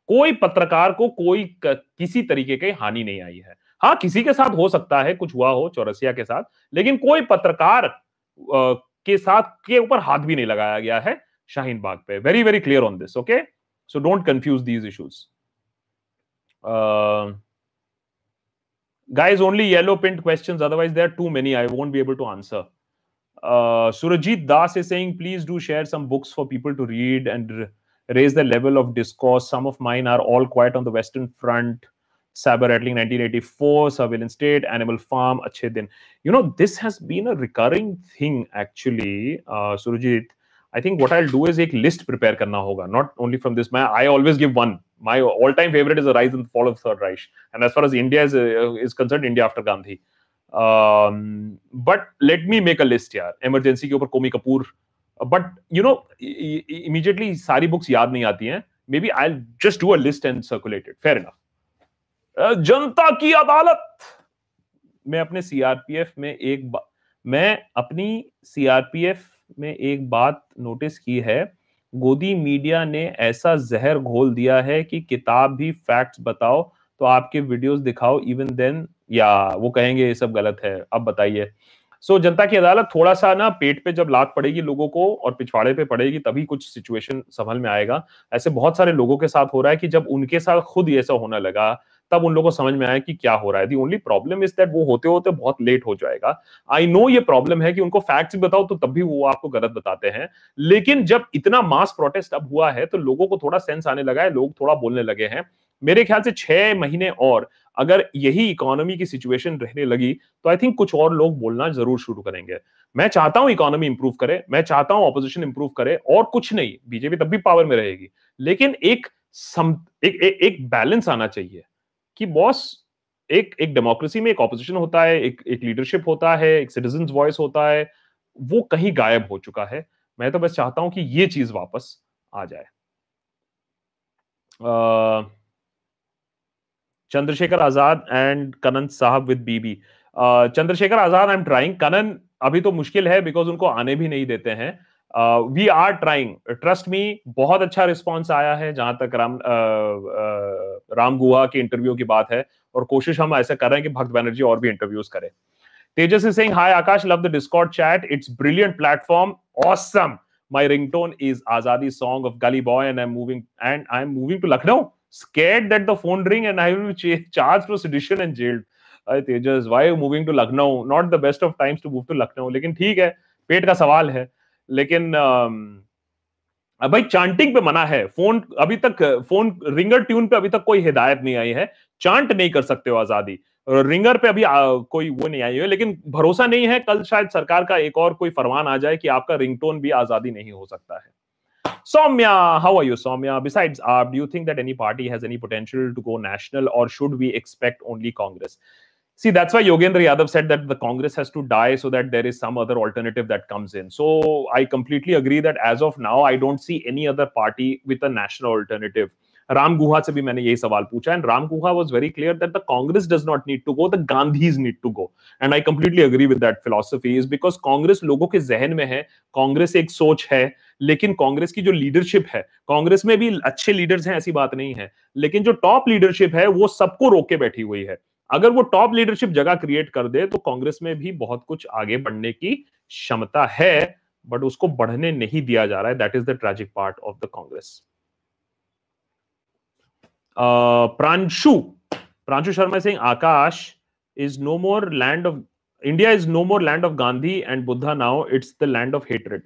कोई पत्रकार को कोई किसी तरीके की हानि नहीं आई है। हाँ किसी के साथ हो सकता है, कुछ हुआ हो चौरसिया के साथ, लेकिन कोई पत्रकार के साथ, के ऊपर हाथ भी नहीं लगाया गया है शाहीन बाग पे। Very very clear on this okay so don't confuse these issues guys only yellow print question otherwise there too many I won't be able to answer Surjit Das is saying please do share some books for people to read and raise the level of discourse some of mine are all quiet on the western front Saber Rattling 1984, Surveillance State, Animal Farm, Achhe Din. You know, this has been a recurring thing actually, uh, Surajit. I think what I'll do is a list prepare karna hoga, not only from this. I always give one. My all-time favorite is the rise and fall of Third Reich. And as far as India is, uh, is concerned, India after Gandhi. Um, but let me make a list here. Emergency ke upar Komi Kapoor. But, you know immediately सारी books याद नहीं आती हैं. Maybe I'll just do a list and circulate it. Fair enough. जनता की अदालत मैं अपने CRPF में एक मैं अपनी सीआरपीएफ में एक बात नोटिस की है गोदी मीडिया ने ऐसा जहर घोल दिया है कि किताब भी फैक्ट्स बताओ तो आपके वीडियोस दिखाओ इवन देन या वो कहेंगे ये सब गलत है अब बताइए सो जनता की अदालत थोड़ा सा ना पेट पे जब लात पड़ेगी लोगों को और पिछवाड़े पे पड़ेगी, तभी कुछ सिचुएशन संभल में आएगा। ऐसे बहुत सारे लोगों के साथ हो रहा है कि जब उनके साथ खुद ऐसा होने लगा, तब उन लोगों को समझ में आया कि क्या हो रहा है। The only problem is that वो होते होते बहुत लेट हो जाएगा। आई नो ये प्रॉब्लम है कि उनको फैक्ट्स बताओ तो तब भी वो आपको गलत बताते हैं। लेकिन जब इतना मास प्रोटेस्ट अब हुआ है तो लोगों को थोड़ा सेंस आने लगा है, लोग थोड़ा बोलने लगे हैं। मेरे ख्याल से छह महीने और अगर यही इकोनॉमी की सिचुएशन रहने लगी तो आई थिंक कुछ और लोग बोलना ज़रूर शुरू करेंगे। मैं चाहता हूँ इकोनॉमी इंप्रूव करे मैं चाहता हूँ ऑपोजिशन इंप्रूव करे और कुछ नहीं बीजेपी तब भी पावर में रहेगी। लेकिन एक सम, एक, एक, एक बैलेंस आना चाहिए कि बॉस एक एक डेमोक्रेसी में एक ऑपोजिशन होता है एक एक लीडरशिप होता है एक सिटीजन वॉइस होता है वो कहीं गायब हो चुका है। मैं तो बस चाहता हूँ कि ये चीज़ वापस आ जाए। चंद्रशेखर आज़ाद एंड कनन साहब with BB Chandrashekhar Azad I am trying Kannan अभी तो मुश्किल है बिकॉज़ उनको आने भी नहीं देते हैं. We are trying trust me बहुत अच्छा रिस्पॉन्स आया है जहाँ तक राम राम गुहा के इंटरव्यू की बात है और कोशिश हम ऐसे कर रहे हैं कि भक्त बैनर्जी और भी इंटरव्यूज़ करें. Tejas is saying hi Akash love the Discord chat it's brilliant platform awesome my ringtone is ringtone song of Gully boy and I am moving and I am moving to lucknow. Scared that the phone ring and i will be charged for sedition and jailed. अरे तेजस you moving to lucknow? Not the best of times to move to lucknow लेकिन ठीक है पेट का सवाल है। लेकिन भाई chanting पे मना है। फ़ोन अभी तक फ़ोन रिंगर ट्यून पे अभी तक कोई हिदायत नहीं आई है। चांट नहीं कर सकते हो आज़ादी। रिंगर पे अभी आ, कोई वो नहीं आई है। लेकिन भरोसा नहीं है कल शायद सरकार का एक और कोई फरमान आ जाए कि आपका रिंगटोन भी आज़ादी नहीं हो सकता है। Soumya, how are you, Soumya? Besides ARP, do you think that any party has any potential to go national, or should we expect only Congress? See, that's why Yogendra Yadav said that the Congress has to die so that there is some other alternative that comes in. So I completely agree that as of now, I don't see any other party with a national alternative. Ram Guha se bhi maine yehi sawal pucha and Ram Guha was very clear that the Congress does not need to go, the Gandhis need to go. And I completely agree with that philosophy. Is because Congress लोगों के जहन में है कांग्रेस एक सोच है लेकिन कांग्रेस की जो लीडरशिप है कांग्रेस में भी अच्छे लीडर्स हैं ऐसी बात नहीं है। लेकिन जो टॉप लीडरशिप है वो सबको रोक के बैठी हुई है। अगर वो टॉप लीडरशिप जगह क्रिएट कर दे तो कांग्रेस में भी बहुत कुछ आगे बढ़ने की क्षमता है बट उसको बढ़ने नहीं दिया जा रहा है। That is the tragic part of the Congress Pranshu Pranshu Sharma Singh, Akash is no more land of India is no more land of Gandhi and Buddha now it's the land of hatred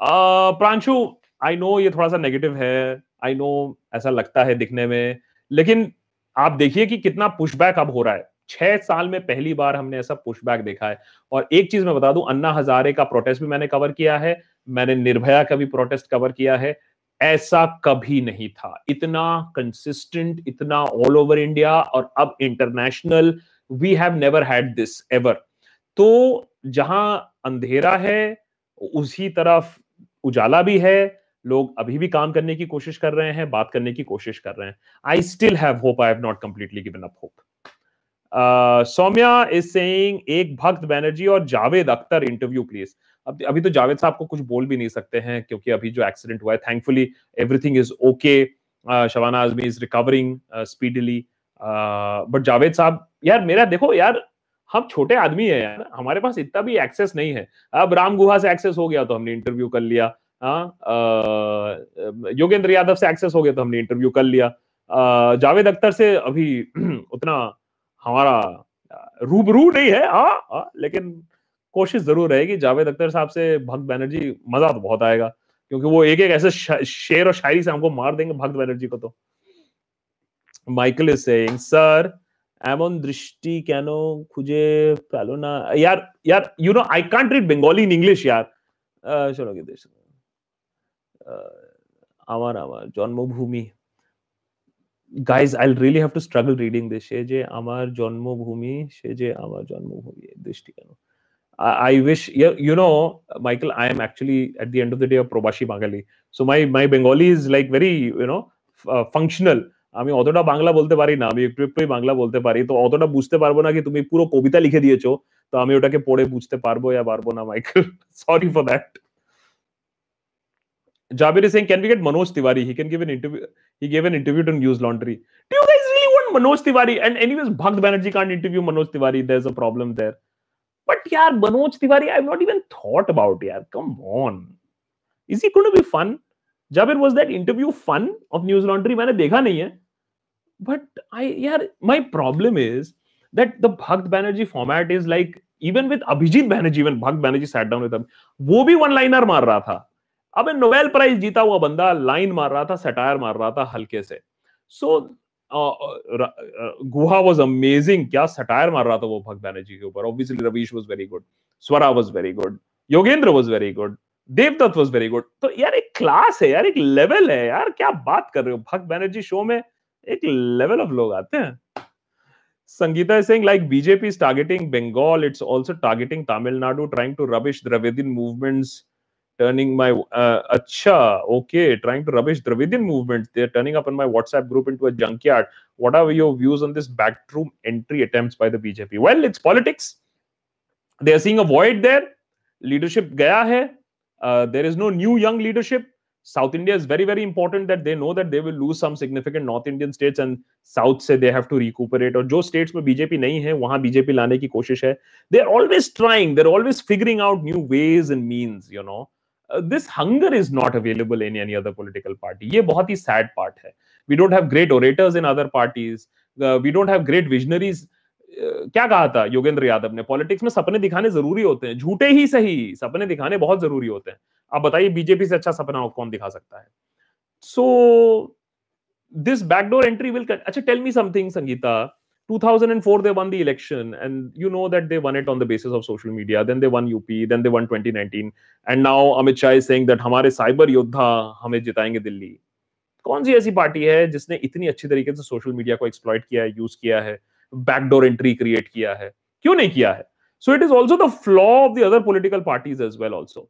Pranshu I know ये थोड़ा सा negative है I know ऐसा लगता है दिखने में, लेकिन आप देखिए कि कितना पुशबैक अब हो रहा है। छह साल में पहली बार हमने ऐसा पुशबैक देखा है। और एक चीज़ मैं बता दूँ, अन्ना हजारे का प्रोटेस्ट भी मैंने कवर किया है, मैंने निर्भया का भी प्रोटेस्ट कवर किया है ऐसा कभी नहीं था। इतना कंसिस्टेंट इतना ऑल ओवर इंडिया और अब international we have never had this ever तो जहाँ अंधेरा है, उसी तरफ़ उजाला भी है। लोग अभी भी काम करने की कोशिश कर रहे हैं, बात करने की कोशिश कर रहे हैं। I still have hope I have not completely given up hope Soumya is saying एक भक्त बैनर्जी और जावेद अख्तर इंटरव्यू प्लीज़ अब अभी तो जावेद साहब को कुछ बोल भी नहीं सकते हैं क्योंकि अभी जो एक्सीडेंट हुआ है thankfully everything is okay Shabana Azmi is recovering speedily but Javed साहब यार मेरा देखो यार हम छोटे आदमी है यार हमारे पास इतना भी एक्सेस नहीं है। अब राम गुहा से एक्सेस हो गया तो हमने इंटरव्यू कर लिया हाँ, योगेंद्र यादव से एक्सेस हो गया तो हमने इंटरव्यू कर लिया। जावेद अख्तर से अभी उतना हमारा रूबरू नहीं है आ, आ, लेकिन कोशिश जरूर रहेगी जावेद अख्तर साहब से भक्त बैनर्जी मजा तो बहुत आएगा क्योंकि वो एक एक ऐसे शेर और शायरी से हमको मार देंगे भक्त बैनर्जी को तो माइकल इज सेइंग सर এমন দৃষ্টি কেন খুঁজে পেল না ইয়ার ইয়ার you know I can't read Bengali in English ইয়ার চলো কি দেশ আমার আমার জন্মভূমি guys I really have to struggle reading this সে যে আমার জন্মভূমি সে যে আমার জন্মভূমি দৃষ্টি কেন I wish you know Michael I am actually at the end of the day a probashi Bengali so my my Bengali is like very you know uh, functional আমি অতটা বাংলা বলতে পারি না আমি একটু একটুই বাংলা বলতে পারি তো অতটা বুঝতে পারবো না কি তুমি পুরো কবিতা লিখে দিয়েছো তো আমি ওটাকে পড়ে বুঝতে পারবো या পারবো না Michael sorry for that Jabir is saying, can we get Manoj Tiwari? He can give an interview. He gave an interview to News Laundry. Do you guys really want Manoj Tiwari? And anyways, Bhakt Banerjee can't interview Manoj Tiwari. There's a problem there. But यार Manoj Tiwari I not even thought about यार come on is he be fun Jabir was that interview fun of Newslaundry मैंने देखा नहीं है. But I यार my problem is that the Bhakt Banerjee format is like even with Abhijit Banerjee even Bhakt Banerjee sat down with वो भी one liner मार रहा था. अब नोबेल प्राइज जीता हुआ बंदा लाइन मार रहा था सटायर मार रहा था हल्के से. सो गुहा वॉज़ अमेजिंग क्या सटायर मार रहा था वो भक्त बैनर्जी के ऊपर? Obviously Ravish was very good Swara was very good Yogendra was very good Devdutt was very good तो यार एक क्लास है यार एक लेवल है यार क्या बात कर रहे हो? भक्त बैनर्जी शो में एक लेवल ऑफ़ लोग आते हैं। Sangeeta is saying like BJP is targeting Bengal, it's also targeting Tamil Nadu, trying to rubbish Dravidian movements, turning my uh, acha okay trying to rubbish dravidian movement they're turning up in my whatsapp group into a junkyard. What are your views on this backroom entry attempts by the bjp well it's politics. They are seeing a void there. Leadership gaya hai. Uh, there is no new young leadership. South india is very very important that they know that they will lose some significant north indian states and south say they have to recuperate. Or those states mein bjp nahi hai wahan bjp lane ki koshish hai. They are always trying. They're always figuring out new ways and means you know. This hunger is not available in any other political party ये बहुत ही sad part है. We don't have great orators in other parties we don't have great visionaries क्या कहा था योगेंद्र यादव ने? Politics में सपने दिखाने ज़रूरी होते हैं। झूठे ही सही। सपने दिखाने बहुत ज़रूरी होते हैं। आप बताइए बीजेपी से अच्छा सपना कौन दिखा सकता है? So this backdoor entry will अच्छा tell me something Sangeeta 2004 they won the election and you know that they won it on the basis of social media then they won UP then they won 2019 and now Amit Shah is saying that हमारे cyber योद्धा हमें जिताएंगे दिल्ली कौन सी ऐसी party है जिसने इतनी अच्छी तरीके से सोशल मीडिया को एक्सप्लॉइट किया है यूज किया है बैकडोर एंट्री क्रिएट किया है क्यों नहीं किया है so it is also the flaw of the other political parties as well also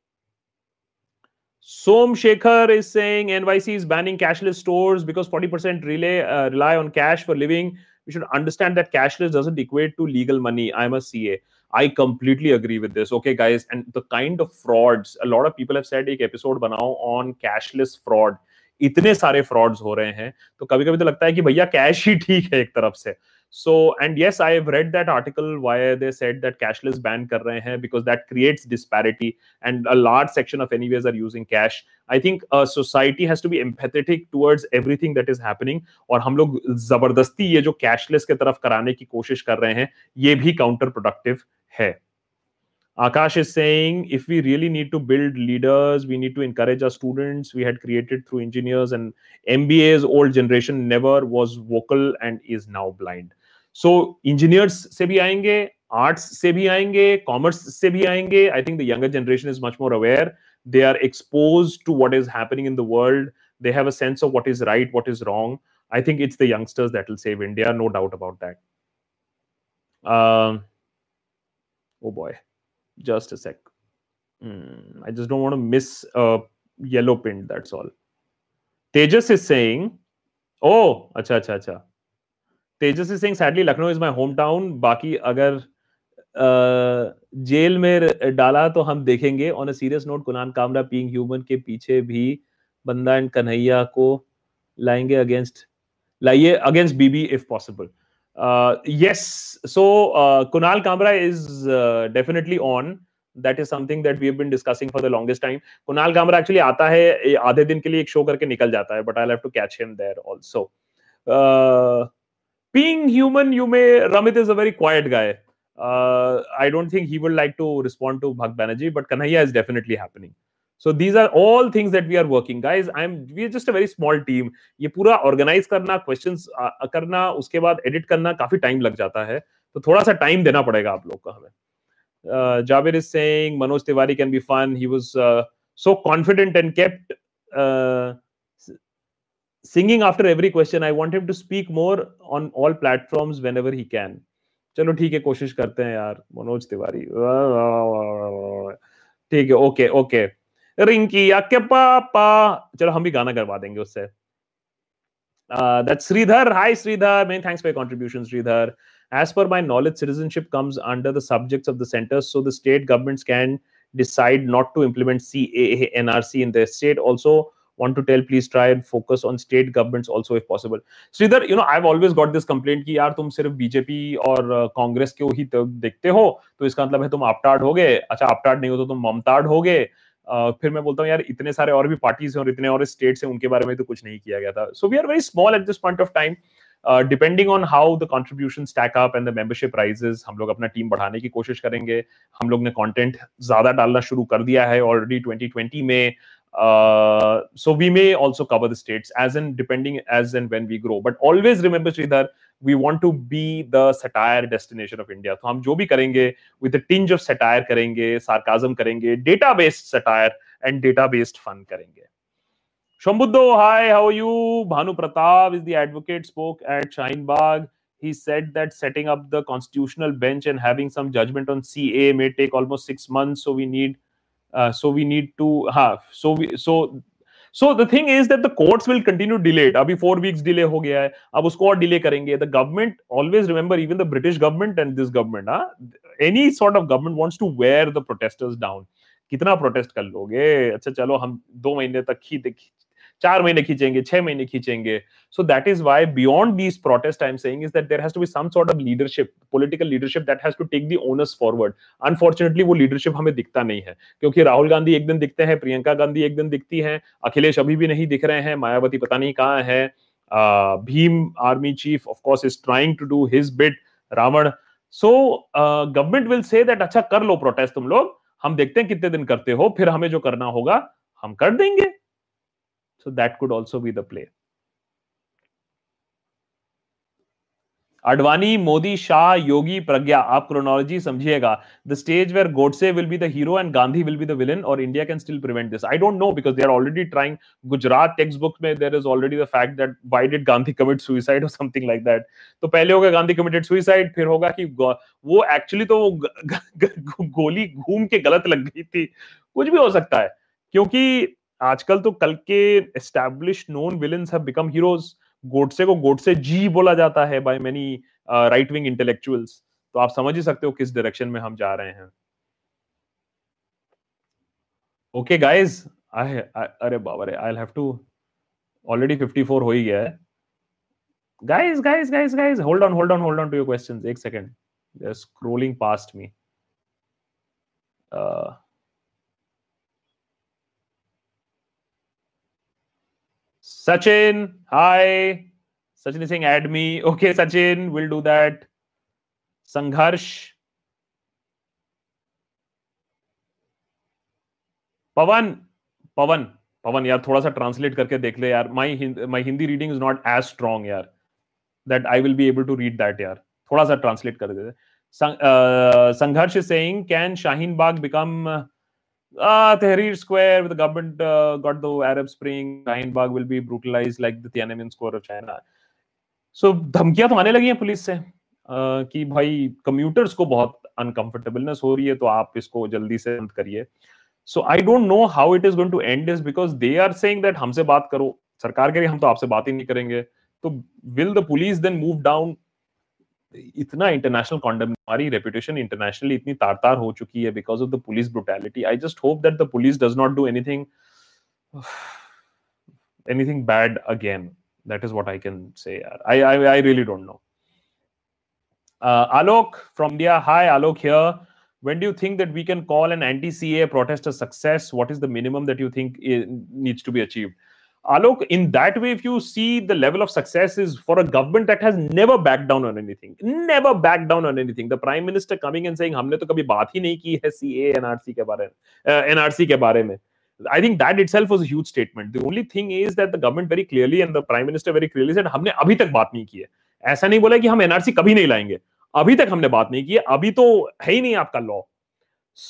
Som Shekhar is saying NYC is banning cashless stores because 40% relay, uh, rely on cash for living. We should understand that cashless doesn't equate to legal money. I'm a CA. I completely agree with this. Okay, guys, and the kind of frauds, a lot of people have said एक episode बनाओ on cashless fraud. इतने सारे frauds हो रहे हैं तो कभी कभी तो लगता है कि भैया कैश ही ठीक है एक तरफ़ से So, and yes, I have read that article why they said that cashless ban kar rahe hain because that creates disparity and a large section of anyways are using cash. I think a society has to be empathetic towards everything that is happening और हम लोग जबरदस्ती ये जो cashless के तरफ कराने की कोशिश कर रहे हैं ये भी काउंटर प्रोडक्टिव है Akash is saying if we really need to build leaders, we need to encourage our students. We had created through engineers and MBA's old generation never was vocal and is now blind. So engineers से भी आएंगे arts से भी आएंगे commerce से भी आएंगे I think the younger generation is much more aware they are expose to what is happening in the world they have a sense of what is right what is wrong I think it's the youngsters that will save India no doubt about that oh boy just a sec mm, i just don't want to miss a yellow pin that's all tejas is saying oh acha acha acha tejas is saying sadly lucknow is my hometown baki agar jail में डाला तो हम देखेंगे on a serious note Kunal Kamra being human के पीछे भी बंदा and Kanhaiya को लाएँगे अगेंस्ट लाइए against BB if possible Uh, uh, Kunal Kamra is uh, definitely on. That is something that we have been discussing for the longest time. Kunal Kamra actually आता है आधे दिन के लिए एक शो करके निकल जाता है, but I'll have to catch him there also. Uh, being human, you may Ramit is a very quiet guy. Uh, I don't think he would like to respond to Bhag Banerjee, but Kanhaiya is definitely happening. So these are all things that we are working guys I am we are just a very small team ये पूरा organise करना questions करना उसके बाद edit करना काफ़ी time लग जाता है तो थोड़ा सा टाइम देना पड़ेगा आप लोग को हमें Javed is saying Manoj Tiwari can be fun he was so confident and kept uh, singing after every question i want him to speak more on all platforms whenever he can चलो ठीक है कोशिश करते हैं यार मनोज तिवारी ठीक है okay okay Rinki के पापा चलो हम भी गाना करवा देंगे उससे that's Sridhar. Hi, Sridhar. Many thanks for your contribution, Sridhar. As per my knowledge, citizenship comes under the subjects of the centers, so the state governments can decide not to implement CAA NRC in their state. Also, want to tell, please try and focus on state governments also if possible. Sridhar, you know, I've always got this complaint कि यार तुम सिर्फ़ BJP और कांग्रेस के ही देखते हो तो इसका मतलब है तुम अपटार्ड हो गए। अच्छा अपटार्ड नहीं हो तो तुम ममतार्ड हो गए। फिर मैं बोलता हूँ यार इतने सारे और भी पार्टीज़ हैं और इतने और स्टेट्स हैं उनके बारे में तो कुछ नहीं किया गया था। So we are very small at this point of time depending on how the contribution stack up and the membership rises हम लोग अपना टीम बढ़ाने की कोशिश करेंगे। हम लोग ने कंटेंट ज़्यादा डालना शुरू कर दिया है ऑलरेडी 2020 में। Uh, so we may also cover the states as in depending as and when we grow. But always remember, Sridhar, we want to be the satire destination of India. So हम जो भी करेंगे with a tinge of satire करेंगे, sarcasm करेंगे, data based satire and data based fun करेंगे. Shambuddo, hi, how are you? Bhanu Pratap is the advocate, spoke at Shine Bagh. He said that setting up the constitutional bench and having some judgment on CA may take almost six months. So we need uh, so we need to have so we so so the thing is that the courts will continue delayed abhi 4 weeks delay ho gaya hai ab usko aur delay karenge the government always remember even the british government and this government huh? any sort of government wants to wear the protesters down कितना protest कर लोगे अच्छा चलो हम दो महीने तक ही चार महीने खींचेंगे, छह महीने खींचेंगे। So that is why beyond these protest I am saying is that there has to be some sort of leadership political leadership that has to take the onus forward unfortunately वो लीडरशिप हमें दिखता नहीं है, क्योंकि राहुल गांधी एक दिन दिखते हैं, प्रियंका गांधी एक दिन दिखती हैं, अखिलेश अभी भी नहीं दिख रहे हैं, मायावती पता नहीं कहाँ है Bhim Army chief of course is trying to do his bit Ravan. So government will say that अच्छा कर लो प्रोटेस्ट तुम लोग, हम देखते हैं कितने दिन करते हो, फिर हमें जो करना होगा, हम कर देंगे। So that could also be the play. Advani, Modi, Shah, Yogi, Pragya, आप chronology समझिएगा. The stage where Godse will be the hero and Gandhi will be the villain, or India can still prevent this. I don't know because they are already trying. Gujarat textbook में there is already the fact that why did Gandhi commit suicide or something like that. तो पहले होगा Gandhi committed suicide, फिर होगा कि वो actually तो वो गोली घूम के गलत लग गई थी. कुछ भी हो सकता है क्योंकि आजकल तो कल के establish known villains have become heroes Godse को गोडसे जी बोला जाता है by many right wing intellectuals तो आप समझ ही सकते हो किस डायरेक्शन में हम जा रहे हैं। ओके गाइस आई अरे बाबा रे आई हैव टू ऑलरेडी 54 हो ही गया है। Guys guys guys guys hold on hold on hold on to your questions एक second they are scrolling past me Sachin, hi. Sachin is saying add me. Okay, Sachin, we'll do that. Sangharsh. Pawan Pawan Pawan यार थोड़ा सा translate करके देख ले यार my my Hindi reading is not as strong यार that I will be able to read that यार थोड़ा सा ट्रांसलेट कर दे Sangharsh is saying can Shaheen Bagh become uh, Tahrir Square with the government uh, got the Arab Spring. Shahin Bagh will be brutalized like the Tiananmen Square of China. So धमकियाँ तो आने लगी हैं police से uh, कि भाई commuters को बहुत अनकंफर्टेबलनेस हो रही है तो आप इसको जल्दी से बंद करिए so I don't know how it is going to end is because they are saying that हमसे बात करो सरकार कह रही हम तो आपसे बात ही नहीं करेंगे तो will the police then move down इतना इंटरनेशनल कॉन्डम हमारी रेपुटेशन इंटरनेशनली इतनी तार तार हो चुकी है because of the police brutality I just hope that the police does not do anything anything bad again that is what i can say i i, I really don't know uh, alok from india hi alok here when do you think that we can call an anti-ca protest a success what is the minimum that you think needs to be achieved Alok, in that way, if you see the level of success is for a government that has never backed down on anything, never backed down on anything. The prime minister coming and saying, "हमने तो कभी बात ही नहीं की है CA NRC के बारे में, NRC के बारे में." I think that itself was a huge statement. The only thing is that the government very clearly and the prime minister very clearly said, हमने अभी तक बात नहीं की है. ऐसा नहीं बोला कि हम NRC कभी नहीं लाएँगे. अभी तक हमने बात नहीं की है. अभी तो है ही नहीं आपका law.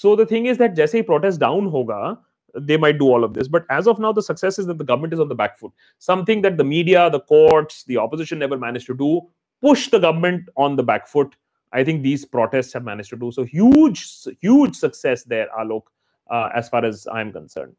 So the thing is that जैसे ही protest down होगा, they might do all of this. But as of now, the success is that the government is on the back foot. Something that the media, the courts, the opposition never managed to do, push the government on the back foot. I think these protests have managed to do so. Huge, huge success there, Alok, uh, as far as I'm concerned.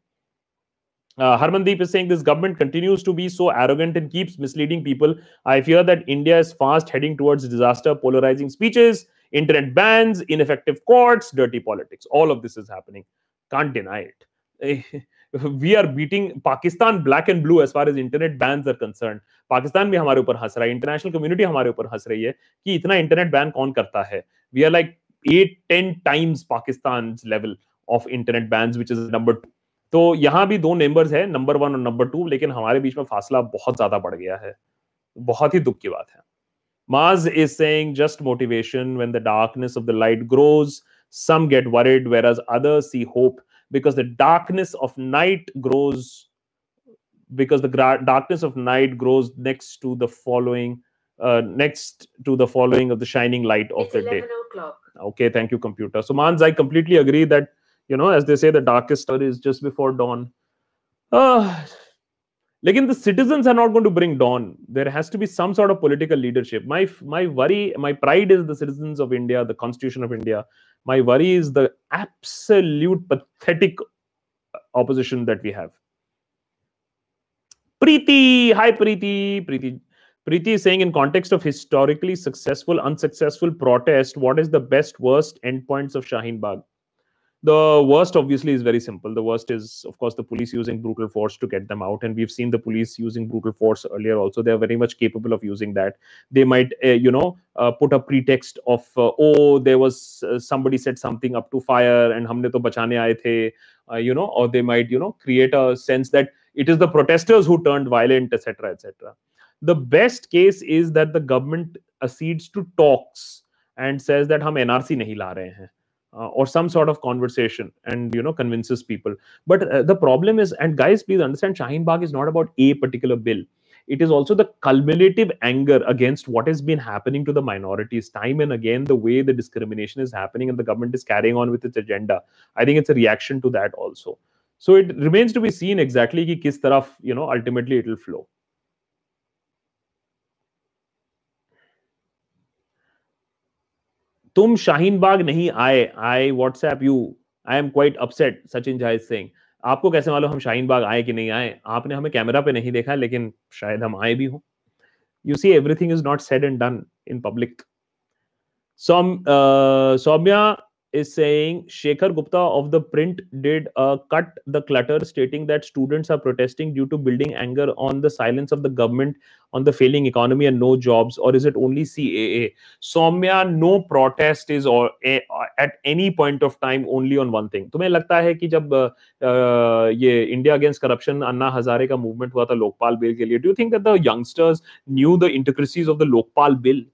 Uh, Harmandeep is saying this government continues to be so arrogant and keeps misleading people. I fear that India is fast heading towards disaster, polarizing speeches, internet bans, ineffective courts, dirty politics. All of this is happening. Can't deny it. We are beating Pakistan black and blue as far as internet ban are concern Pakistan भी हमारे ऊपर हंस रहा है। International community हमारे ऊपर हंस रही है कि इतना इंटरनेट बैन कौन करता है? We are like at ten times Pakistan level of internet ban which is number two तो यहाँ भी दो नंबर्स है नंबर वन और नंबर टू लेकिन हमारे बीच में फासला बहुत ज़्यादा बढ़ गया है। बहुत ही दुख की बात है। Maz is saying just motivation. When the darkness of the light grows. Some get worried, whereas others see hope. Because the darkness of night grows because the darkness of night grows next to the following uh, next to the following of the shining light of
it's
the day.
o'clock.
okay thank you computer. So mans i completely agree that you know as they say the darkest hour is just before dawn. Uh, Again, the citizens are not going to bring dawn. There has to be some sort of political leadership. My my worry, my pride is the citizens of India, the Constitution of India. My worry is the absolute pathetic opposition that we have. Preeti, hi Preeti, Preeti. Preeti is saying, in context of historically successful, unsuccessful protest, what is the best, worst endpoints of Shaheen Bagh? The worst obviously is very simple. The worst is of course the police using brutal force to get them out. And we've seen the police using brutal force earlier also. They're very much capable of using that. They might uh, you know uh, put a pretext of uh, oh there was uh, somebody said something up to fire and humne to bachane aaye the uh, you know or they might you know create a sense that it is the protesters who turned violent etc etc the best case is that the government accedes to talks and says that hum nrc nahi la rahe hain uh, or some sort of conversation and you know convinces people. But uh, the problem is and guys please understand shaheen bagh is not about a particular bill. It is also the cumulative anger against what has been happening to the minorities time and again the way the discrimination is happening and the government is carrying on with its agenda. I think it's a reaction to that also. So it remains to be seen exactly ki kis taraf you know ultimately it will flow तुम शाहीन बाग नहीं आए। I WhatsApp you I am quite upset Sachin Zaid Singh. आपको कैसे मालूम हम शाहीन बाग आए कि नहीं आए? आपने हमें कैमरा पे नहीं देखा, लेकिन शायद हम आए भी हो। You see everything is not said and done in public Soumya is saying Shekhar Gupta of the print did uh, cut the clutter, stating that students are protesting due to building anger on the silence of the government on the failing economy and no jobs, or is it only CAA? Soumya, no protest is or a, at any point of time only on one thing. तुम्हें लगता है कि जब uh, ये India against corruption Anna Hazare का movement हुआ था Lokpal bill के लिए do you think that the youngsters knew the intricacies of the Lokpal bill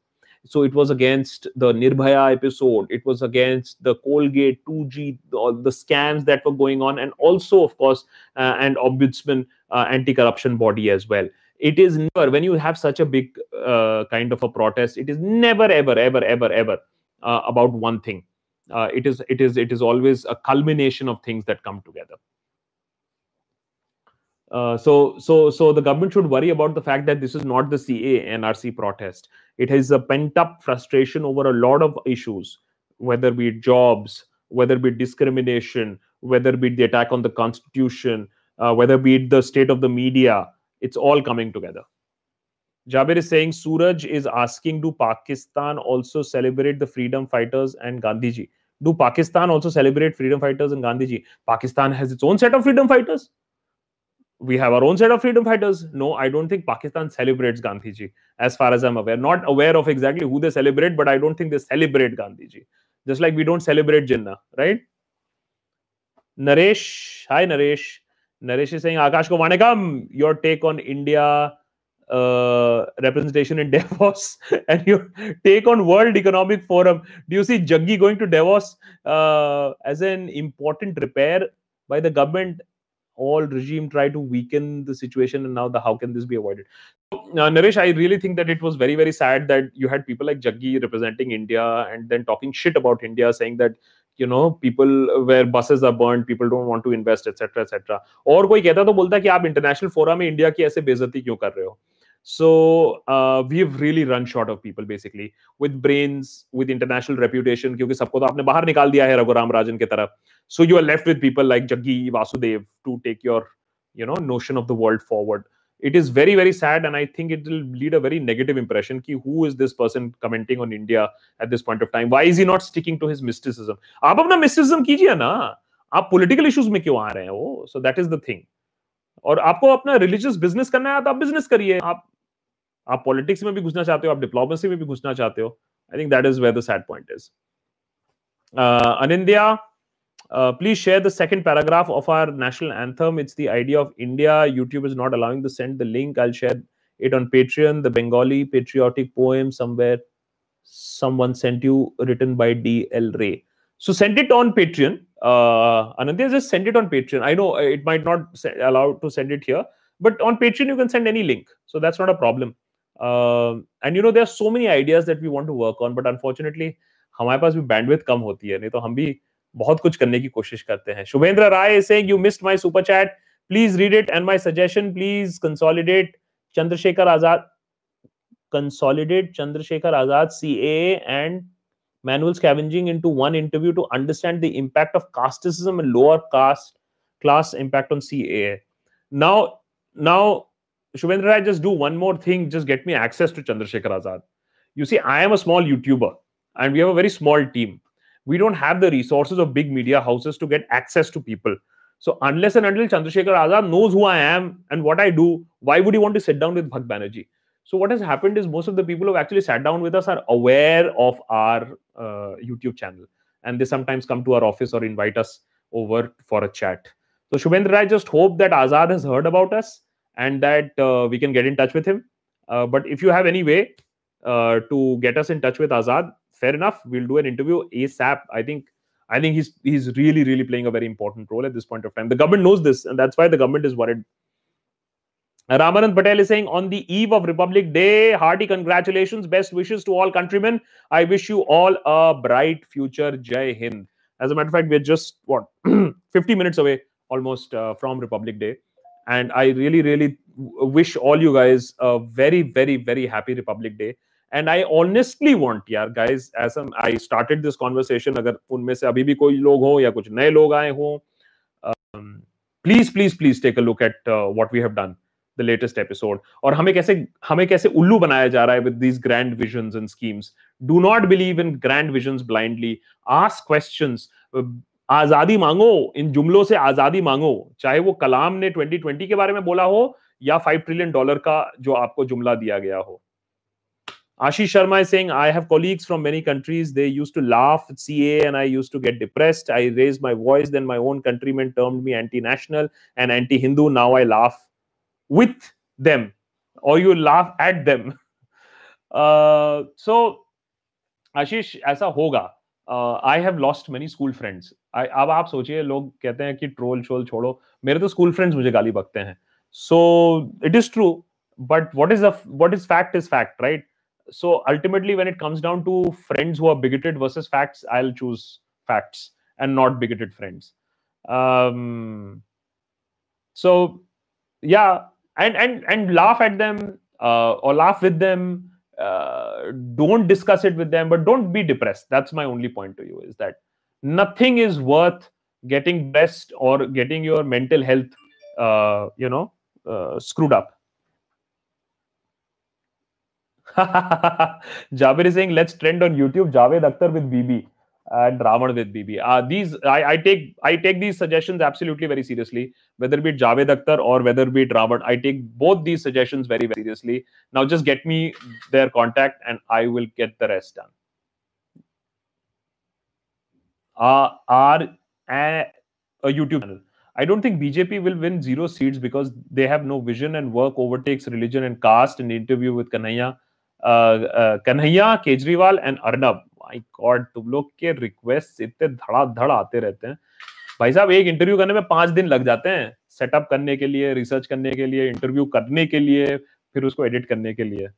so it was against the Nirbhaya episode. It was against the Colgate 2G, all the scams that were going on, and also, of course, uh, an ombudsman uh, anti-corruption body as well. It is never when you have such a big uh, kind of a protest. It is never, ever, ever, ever, ever uh, about one thing. Uh, it is, it is, it is always a culmination of things that come together. Uh, so, so, so the government should worry about the fact that this is not the CA NRC protest. It has a pent-up frustration over a lot of issues, whether be jobs, whether be discrimination, whether be the attack on the constitution, uh, whether be the state of the media. It's all coming together. Jabir is saying Suraj is asking, do Pakistan also celebrate the freedom fighters and Gandhiji? Do Pakistan also celebrate freedom fighters and Gandhiji? Pakistan has its own set of freedom fighters we have our own set of freedom fighters. No, I don't think Pakistan celebrates Gandhiji, as far as I'm aware. Not aware of exactly who they celebrate, but I don't think they celebrate Gandhiji. Just like we don't celebrate Jinnah, right? Naresh, hi Naresh. Naresh is saying, Akash ko Vanekam, your take on India uh, representation in Davos and your take on World Economic Forum. Do you see Jaggi going to Davos uh, as an important repair by the government all regime try to weaken the situation and now the how can this be avoided uh, naresh i really think that it was very very sad that you had people like jaggi representing india and then talking shit about india saying that you know people where buses are burned people don't want to invest etc etc और कोई कहता तो बोलता कि आप international forum में India की ऐसे बेइज्जती क्यों कर रहे हो so uh, we've really run short of people basically with brains with international reputation क्योंकि सबको तो आपने बाहर निकाल दिया है रघुराम राजन की तरफ़ so you are left with people like Jaggi Vasudev to take your, you know, notion of the world forward. It is very, very sad, and I think it will lead a very negative impression. Ki who is this person commenting on India at this point of time? Why is he not sticking to his mysticism? आप अपना mysticism कीजिए ना आप political issues में क्यों आ रहे हैं वो so that is the thing और आपको अपना religious business करना है तो आप business करिए आप आप politics में भी घुसना चाहते हो आप diplomacy में भी घुसना चाहते हो I think that is where the sad point is. Uh, Anindya, uh, please share the second paragraph of our national anthem. It's the idea of India. YouTube is not allowing to send the link. I'll share it on Patreon. The Bengali patriotic poem somewhere someone sent you written by D.L. Ray. So send it on Patreon. Uh, Anandya, just send it on Patreon. I know it might not allow to send it here, but on Patreon you can send any link. So that's not a problem. Uh, and you know there are so many ideas that we want to work on, but unfortunately हमारे पास भी bandwidth कम होती है नहीं तो हम भी बहुत कुछ करने की कोशिश करते हैं Shubhendra Rai saying you missed my super chat please read it and my suggestion please consolidate Chandrashekhar Azad consolidate Chandrasekhar Azad CAA and manual scavenging into one interview to understand the impact of casteism and lower caste class impact on CAA. Now, now, Shubhendra, I just do one more thing. Just get me access to Chandrasekhar Azad. You see, I am a small YouTuber and we have a very small team we don't have the resources of big media houses to get access to people. So unless and until Chandrasekhar Azad knows who I am and what I do, why would he want to sit down with Bhakt Banerjee? So what has happened is most of the people who have actually sat down with us are aware of our uh, YouTube channel, and they sometimes come to our office or invite us over for a chat. So Shubhendra, I just hope that Azad has heard about us and that uh, we can get in touch with him. Uh, but if you have any way uh, to get us in touch with Azad, fair enough. We'll do an interview ASAP. I think I think he's he's really really playing a very important role at this point of time. The government knows this, and that's why the government is worried. Ramanand Patel is saying on the eve of Republic Day, hearty congratulations, best wishes to all countrymen. I wish you all a bright future. Jai Hind. As a matter of fact, we're just what 50 minutes away almost uh, from Republic Day, and I really really wish all you guys a very very very happy Republic Day. And I honestly want यार guys as I started this conversation अगर उनमें से अभी भी कोई लोग हो या कुछ नए लोग आए हों please please please take a look at what we have done the latest episode और हमें कैसे हमें कैसे उल्लू बनाया जा रहा है with these grand visions and schemes do not believe in grand visions blindly ask questions आज़ादी मांगो, इन जुमलों से आज़ादी मांगो, चाहे वो कलाम ने 2020 के बारे में बोला हो या फाइव ट्रिलियन डॉलर का जो आपको जुमला दिया गया हो। Ashish Sharma Singh I have colleagues from many countries they use to laugh see and I use to get depressed I raise my voice then my own country men term me anti national and anti Hindu now I laugh with them और you laugh at them so Ashish ऐसा होगा। I have lost many school friends अब आप सोचिए लोग कहते हैं कि ट्रोल शोल छोड़ो मेरे तो स्कूल फ्रेंड्स मुझे गाली बकते हैं so it is true but what is the what is fact is fact right so ultimately when it comes down to friends who are bigoted versus facts i'll choose facts and not bigoted friends um so yeah and and and laugh at them uh, or laugh with them uh, don't discuss it with them but don't be depressed. That's my only point to you is that nothing is worth getting best or getting your mental health uh, you know uh, screwed up. Jabir is saying let's trend on YouTube. Javed Akhtar with BB and Ravan with BB. Uh, these I, I, take I take these suggestions absolutely very seriously, whether it be Javed Akhtar or whether it be it Ravan. I take both these suggestions very, very seriously. Now just get me their contact and I will get the rest done. Uh, are a, a YouTube channel. I don't think BJP will win zero seats because they have no vision and work overtakes religion and caste. In interview with Kanhaiya, uh, uh, Kanhaiya, Kejriwal, and Arnab my God तुम लोग के request इतने धड़ाधड़ आते रहते हैं। भाई साहब, एक इंटरव्यू करने में पाँच दिन लग जाते हैं सेटअप करने के लिए रिसर्च करने के लिए इंटरव्यू करने के लिए, फिर उसको एडिट करने के लिए।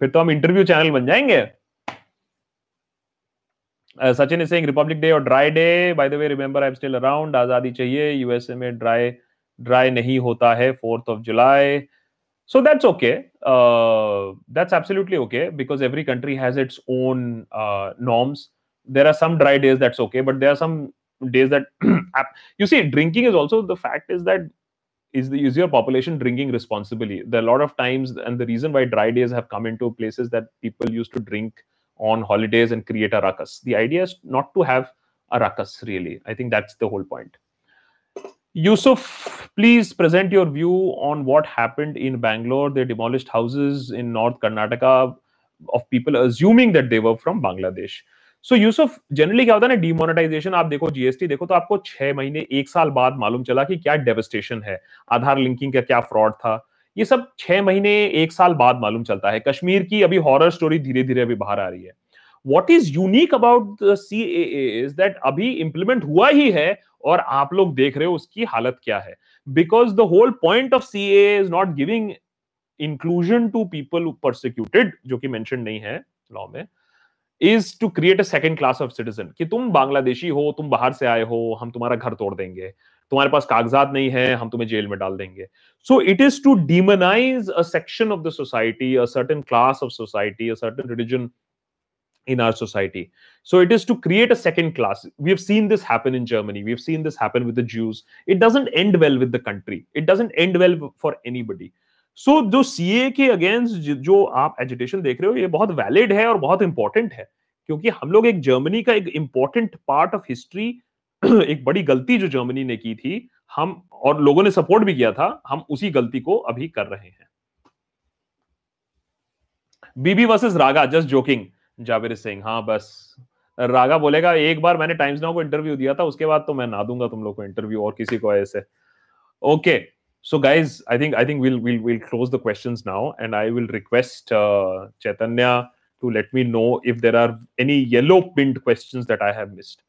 फिर तो हम इंटरव्यू चैनल बन जाएँगे। Sachin is saying Republic Day और dry day by the way remember I am still around आज़ादी चाहिए यूएसए में ड्राई ड्राई नहीं होता है fourth of July so that's okay. Uh, that's absolutely okay because every country has its own uh, norms. There are some dry days that's okay but there are some days that you see drinking is also the fact is that is the is your population drinking responsibly? There are a lot of times and the reason why dry days have come into places that people used to drink on holidays and create a ruckus. The idea is not to have a ruckus really. I think that's the whole point Yusuf, please present your view on what happened in Bangalore. They demolished houses in North Karnataka of people assuming that they were from Bangladesh. So Yusuf generally क्या होता है ना demonetisation आप देखो GST देखो तो आपको छह महीने एक साल बाद मालूम चला कि क्या डेवस्टेशन है आधार लिंकिंग का क्या फ्रॉड था ये सब छह महीने एक साल बाद मालूम चलता है कश्मीर की अभी हॉरर स्टोरी धीरे धीरे अभी बाहर आ रही है what is unique about C is that अभी इंप्लीमेंट हुआ ही है और आप लोग देख रहे हो उसकी हालत क्या है। Because the whole point of C is not giving inclusion to people persecuted जो कि मेंशन नहीं है लॉ में is to create a second class of citizen कि तुम बांग्लादेशी हो, तुम बाहर से आए हो, हम तुम्हारा घर तोड़ देंगे। तुम्हारे पास कागजात नहीं है, हम तुम्हें जेल में डाल देंगे। So it is to demonise a section of the society a certain class of society a certain religion in our society. So it is to create a second class. We have seen this happen in Germany. We've seen this happen with the Jews. It doesn't end well with the country. It doesn't end well for anybody. So so, जो CAA के against जो आप agitation देख रहे हो ये बहुत valid है और बहुत इंपॉर्टेंट है क्योंकि हम लोग एक जर्मनी का एक इंपॉर्टेंट पार्ट ऑफ़ हिस्ट्री एक बड़ी गलती जो जर्मनी ने की थी हम और लोगों ने सपोर्ट भी किया था हम उसी गलती को अभी कर रहे हैं BB versus Raga just joking Jabir Singh हाँ बस रागा बोलेगा एक बार मैंने टाइम्स नाउ को इंटरव्यू दिया था उसके बाद तो मैं ना दूँगा तुम लोग को इंटरव्यू और किसी को ऐसे okay so guys i think i think we'll we'll we'll close the questions now and i will request uh, chaitanya to let me know if there are any yellow pinned questions that i have missed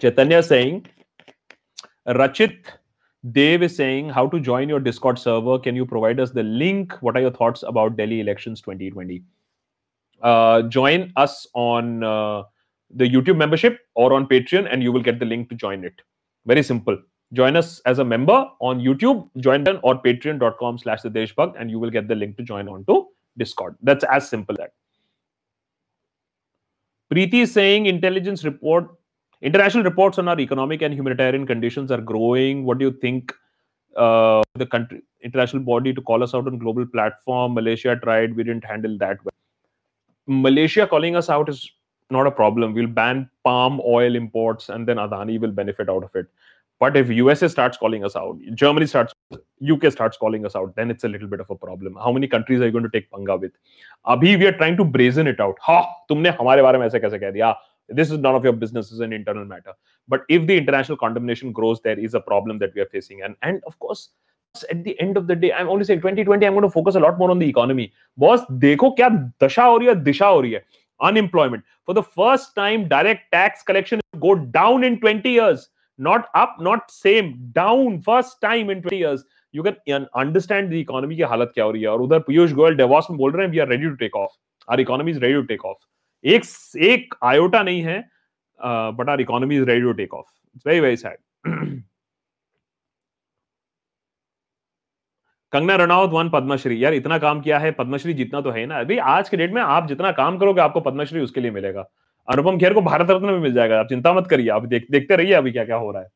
chaitanya saying rachit Dave is saying, How to join your Discord server? Can you provide us the link? What are your thoughts about Delhi elections 2020? Uh, join us on uh, the YouTube membership or on Patreon, and you will get the link to join it. Very simple. Join us as a member on YouTube, join them or patreon.com slash the Deshbhakt, and you will get the link to join onto Discord. That's as simple as that. Preeti is saying intelligence report international reports on our economic and humanitarian conditions are growing. What do you think uh, the country international body to call us out on global platform? Malaysia tried we didn't handle that well. Malaysia calling us out is not a problem. We'll ban palm oil imports and then adani will benefit out of it. But if usa starts calling us out germany starts uk starts calling us out then it's a little bit of a problem. How many countries are you going to take panga with? Abhi we are trying to brazen it out. Ha! Tumne hamare mein aise kaise keh diya? this is none of your business is an internal matter. But if the international condemnation grows there is a problem that we are facing. And and of course at the end of the day i'm only saying 2020 i'm going to focus a lot more on the economy. Boss dekho kya dasha ho rahi hai disha ho rahi hai unemployment. For the first time direct tax collection go down in 20 years. Not up not same. Down first time in 20 years. You can understand the economy ki halat kya ho rahi hai aur udhar piyush goyal davos mein bol rahe we are ready to take off. Our economy is ready to take off. एक एक iota नहीं है but our economy is ready to take off it's very very sad Kangana Ranaut won Padmashri. यार इतना काम किया है पद्मश्री जितना तो है ना। अभी आज के डेट में आप जितना काम करोगे आपको पद्मश्री उसके लिए मिलेगा। अनुपम खेर को भारत रत्न में मिल जाएगा। आप चिंता मत करिए आप देख, देखते रहिए अभी क्या क्या हो रहा है।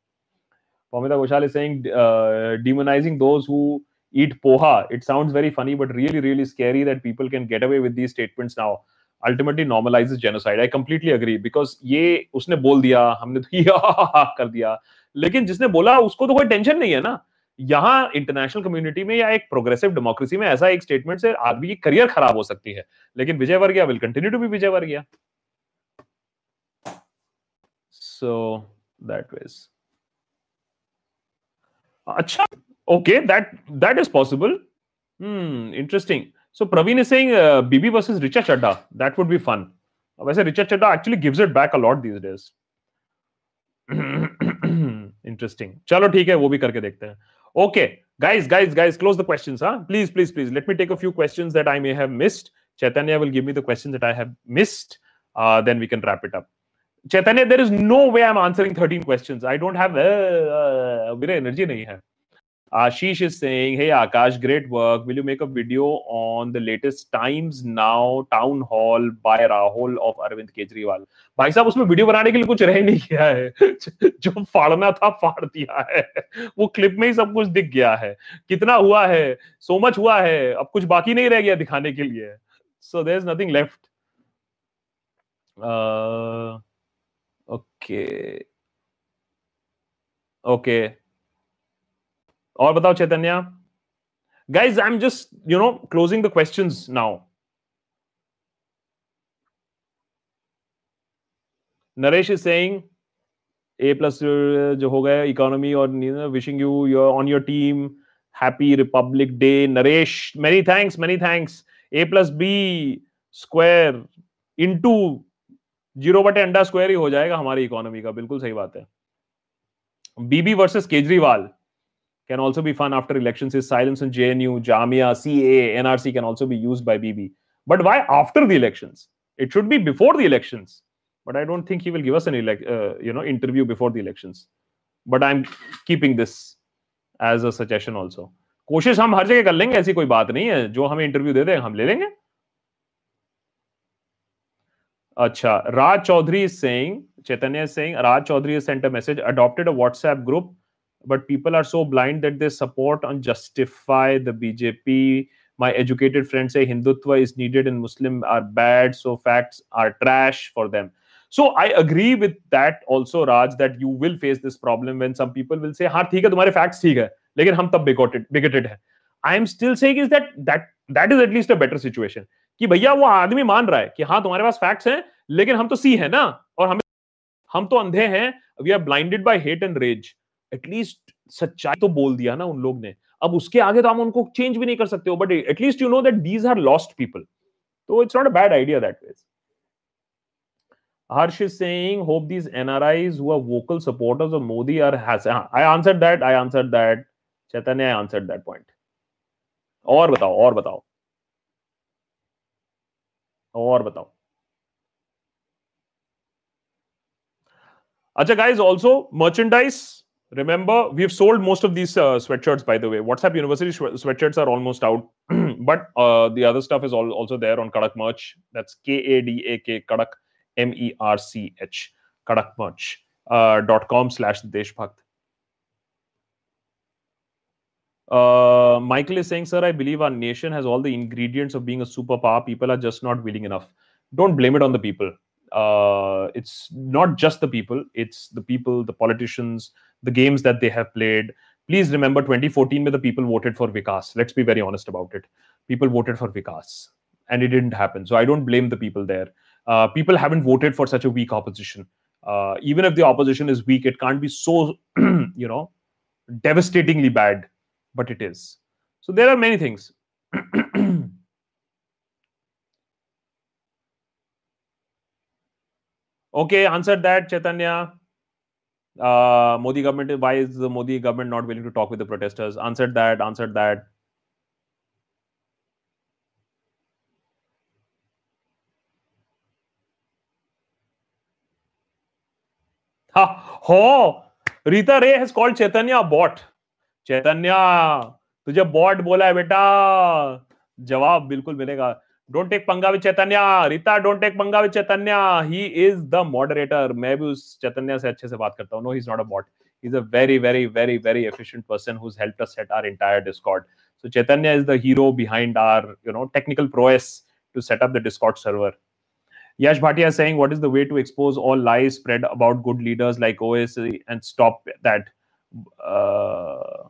Pamita Ghoshal is saying uh, demonizing those who eat poha. It sounds very funny, but really, really scary that people can get away with these statements Ultimately normalizes genocide. I completely agree, because ये उसने बोल दिया, हमने तो कर दिया। लेकिन जिसने बोला, उसको तो कोई टेंशन नहीं है ना। यहाँ इंटरनेशनल कम्युनिटी में या एक प्रोग्रेसिव डेमोक्रेसी में ऐसा एक स्टेटमेंट से आदमी की करियर खराब हो सकती है। लेकिन Vijay Vargiya will continue to be Vijay Vargiya. So that ways अच्छा okay that that is possible hmm interesting So Praveen is saying uh, BB versus Richa Chadda. That would be fun. Uh, I say Richa Chadda actually gives it back a lot these days. Interesting. Chalo, theek hai, wo bhi karke dekhte hain. Okay, guys, guys, guys, close the questions, huh? Please, please, please. Let me take a few questions that I may have missed. Chaitanya will give me the questions that I have missed. Uh, then we can wrap it up. Chaitanya, there is no way I'm answering 13 questions. I don't have uh, uh, energy. Nahi hai. Ashish is saying, Hey Akash, great work. Will you make a video on the latest Times Now town hall by Rahul of Arvind Kejriwal? भाई साहब उसमें video बनाने के लिए कुछ रह नहीं गया है जो फाड़ना था फाड़ दिया है वो क्लिप में ही सब कुछ दिख गया है कितना हुआ है सो मच हुआ है अब कुछ बाकी नहीं रह गया दिखाने के लिए so there is nothing left okay okay और बताओ Chaitanya. Guys, i'm just, you know, closing the questions now. Naresh is saying A plus जो हो गया इकोनॉमी और wishing you your on your team happy Republic Day Naresh many thanks many thanks A plus B square into zero बटे अंडा square ही हो जाएगा हमारी economy का। बिल्कुल सही बात है। BB versus Kejriwal. Can also be fun after elections. His silence on JNU, Jamia, CA, NRC can also be used by BB. But why after the elections? It should be before the elections. But I don't think he will give us an elect, uh, you know interview before the elections. But I'm keeping this as a suggestion also. कोशिश हम हर जगह कर लेंगे ऐसी कोई बात नहीं है जो हमें इंटरव्यू दे दे हम ले लेंगे अच्छा Raj Chaudhary is saying Chaitanya is saying Raj Chaudhary has sent a message adopted a WhatsApp group but people are so blind that they support and justify the BJP. My educated friends say Hindutva is needed and Muslim are bad, so facts are trash for them. So I agree with that also, Raj, that you will face this problem when some people will say, "हाँ ठीक है तुम्हारे facts ठीक है, लेकिन हम तब bigoted bigoted है." I am still saying is that that that is at least a better situation. कि भैया वो आदमी मान रहा है कि हाँ तुम्हारे पास फैक्ट्स हैं लेकिन हम तो सी है ना और हमें हम तो अंधे हैं we are blinded by hate and rage at least सच्चाई तो बोल दिया ना उन लोग ने अब उसके आगे तो हम उनको चेंज भी नहीं कर सकते हो but at least you know that these are lost people तो it's not a bad idea that ways Harsh is saying, hope these NRIs who are vocal supporters of Modi are has. I answered that. I answered that. Chaitanya, I answered that point. और बताओ और बताओ और बताओ अच्छा guys also merchandise remember we've sold most of these uh, sweatshirts by the way whatsapp university sweatshirts are almost out but uh, the other stuff is all, also there on kadak merch that's k-a-d-a-k kadak m-e-r-c-h kadak merch uh, dot com slash deshbhakt uh, Michael is saying, Sir, I believe our nation has all the ingredients of being a superpower. People are just not willing enough. Don't blame it on the people. Uh, it's not just the people, it's the people, the politicians, the games that they have played. Please remember 2014 where the people voted for Vikas. Let's be very honest about it. People voted for Vikas and it didn't happen. So I don't blame the people there. Uh, people haven't voted for such a weak opposition. Uh, even if the opposition is weak, it can't be so, you know, devastatingly bad. but it is. So there are many things. Okay answer that Chaitanya Modi government why is Modi government not willing to talk with the protesters answer that answer that हो Rita Ray has called Chaitanya bot Chaitanya तुझे bot बोला है बेटा। जवाब बिल्कुल मिलेगा। Don't take पंगा with Chaitanya Rita don't take पंगा with Chaitanya he is the moderator मैं भी उस चैतन्य से अच्छे से बात करता हूँ no he is not a bot he's a very very very very efficient person who's helped us set our entire discord so chaitanya is the hero behind our you know technical prowess to set up the discord server yash bhatia is saying what is the way to expose all lies spread about good leaders like OSC and stop that uh,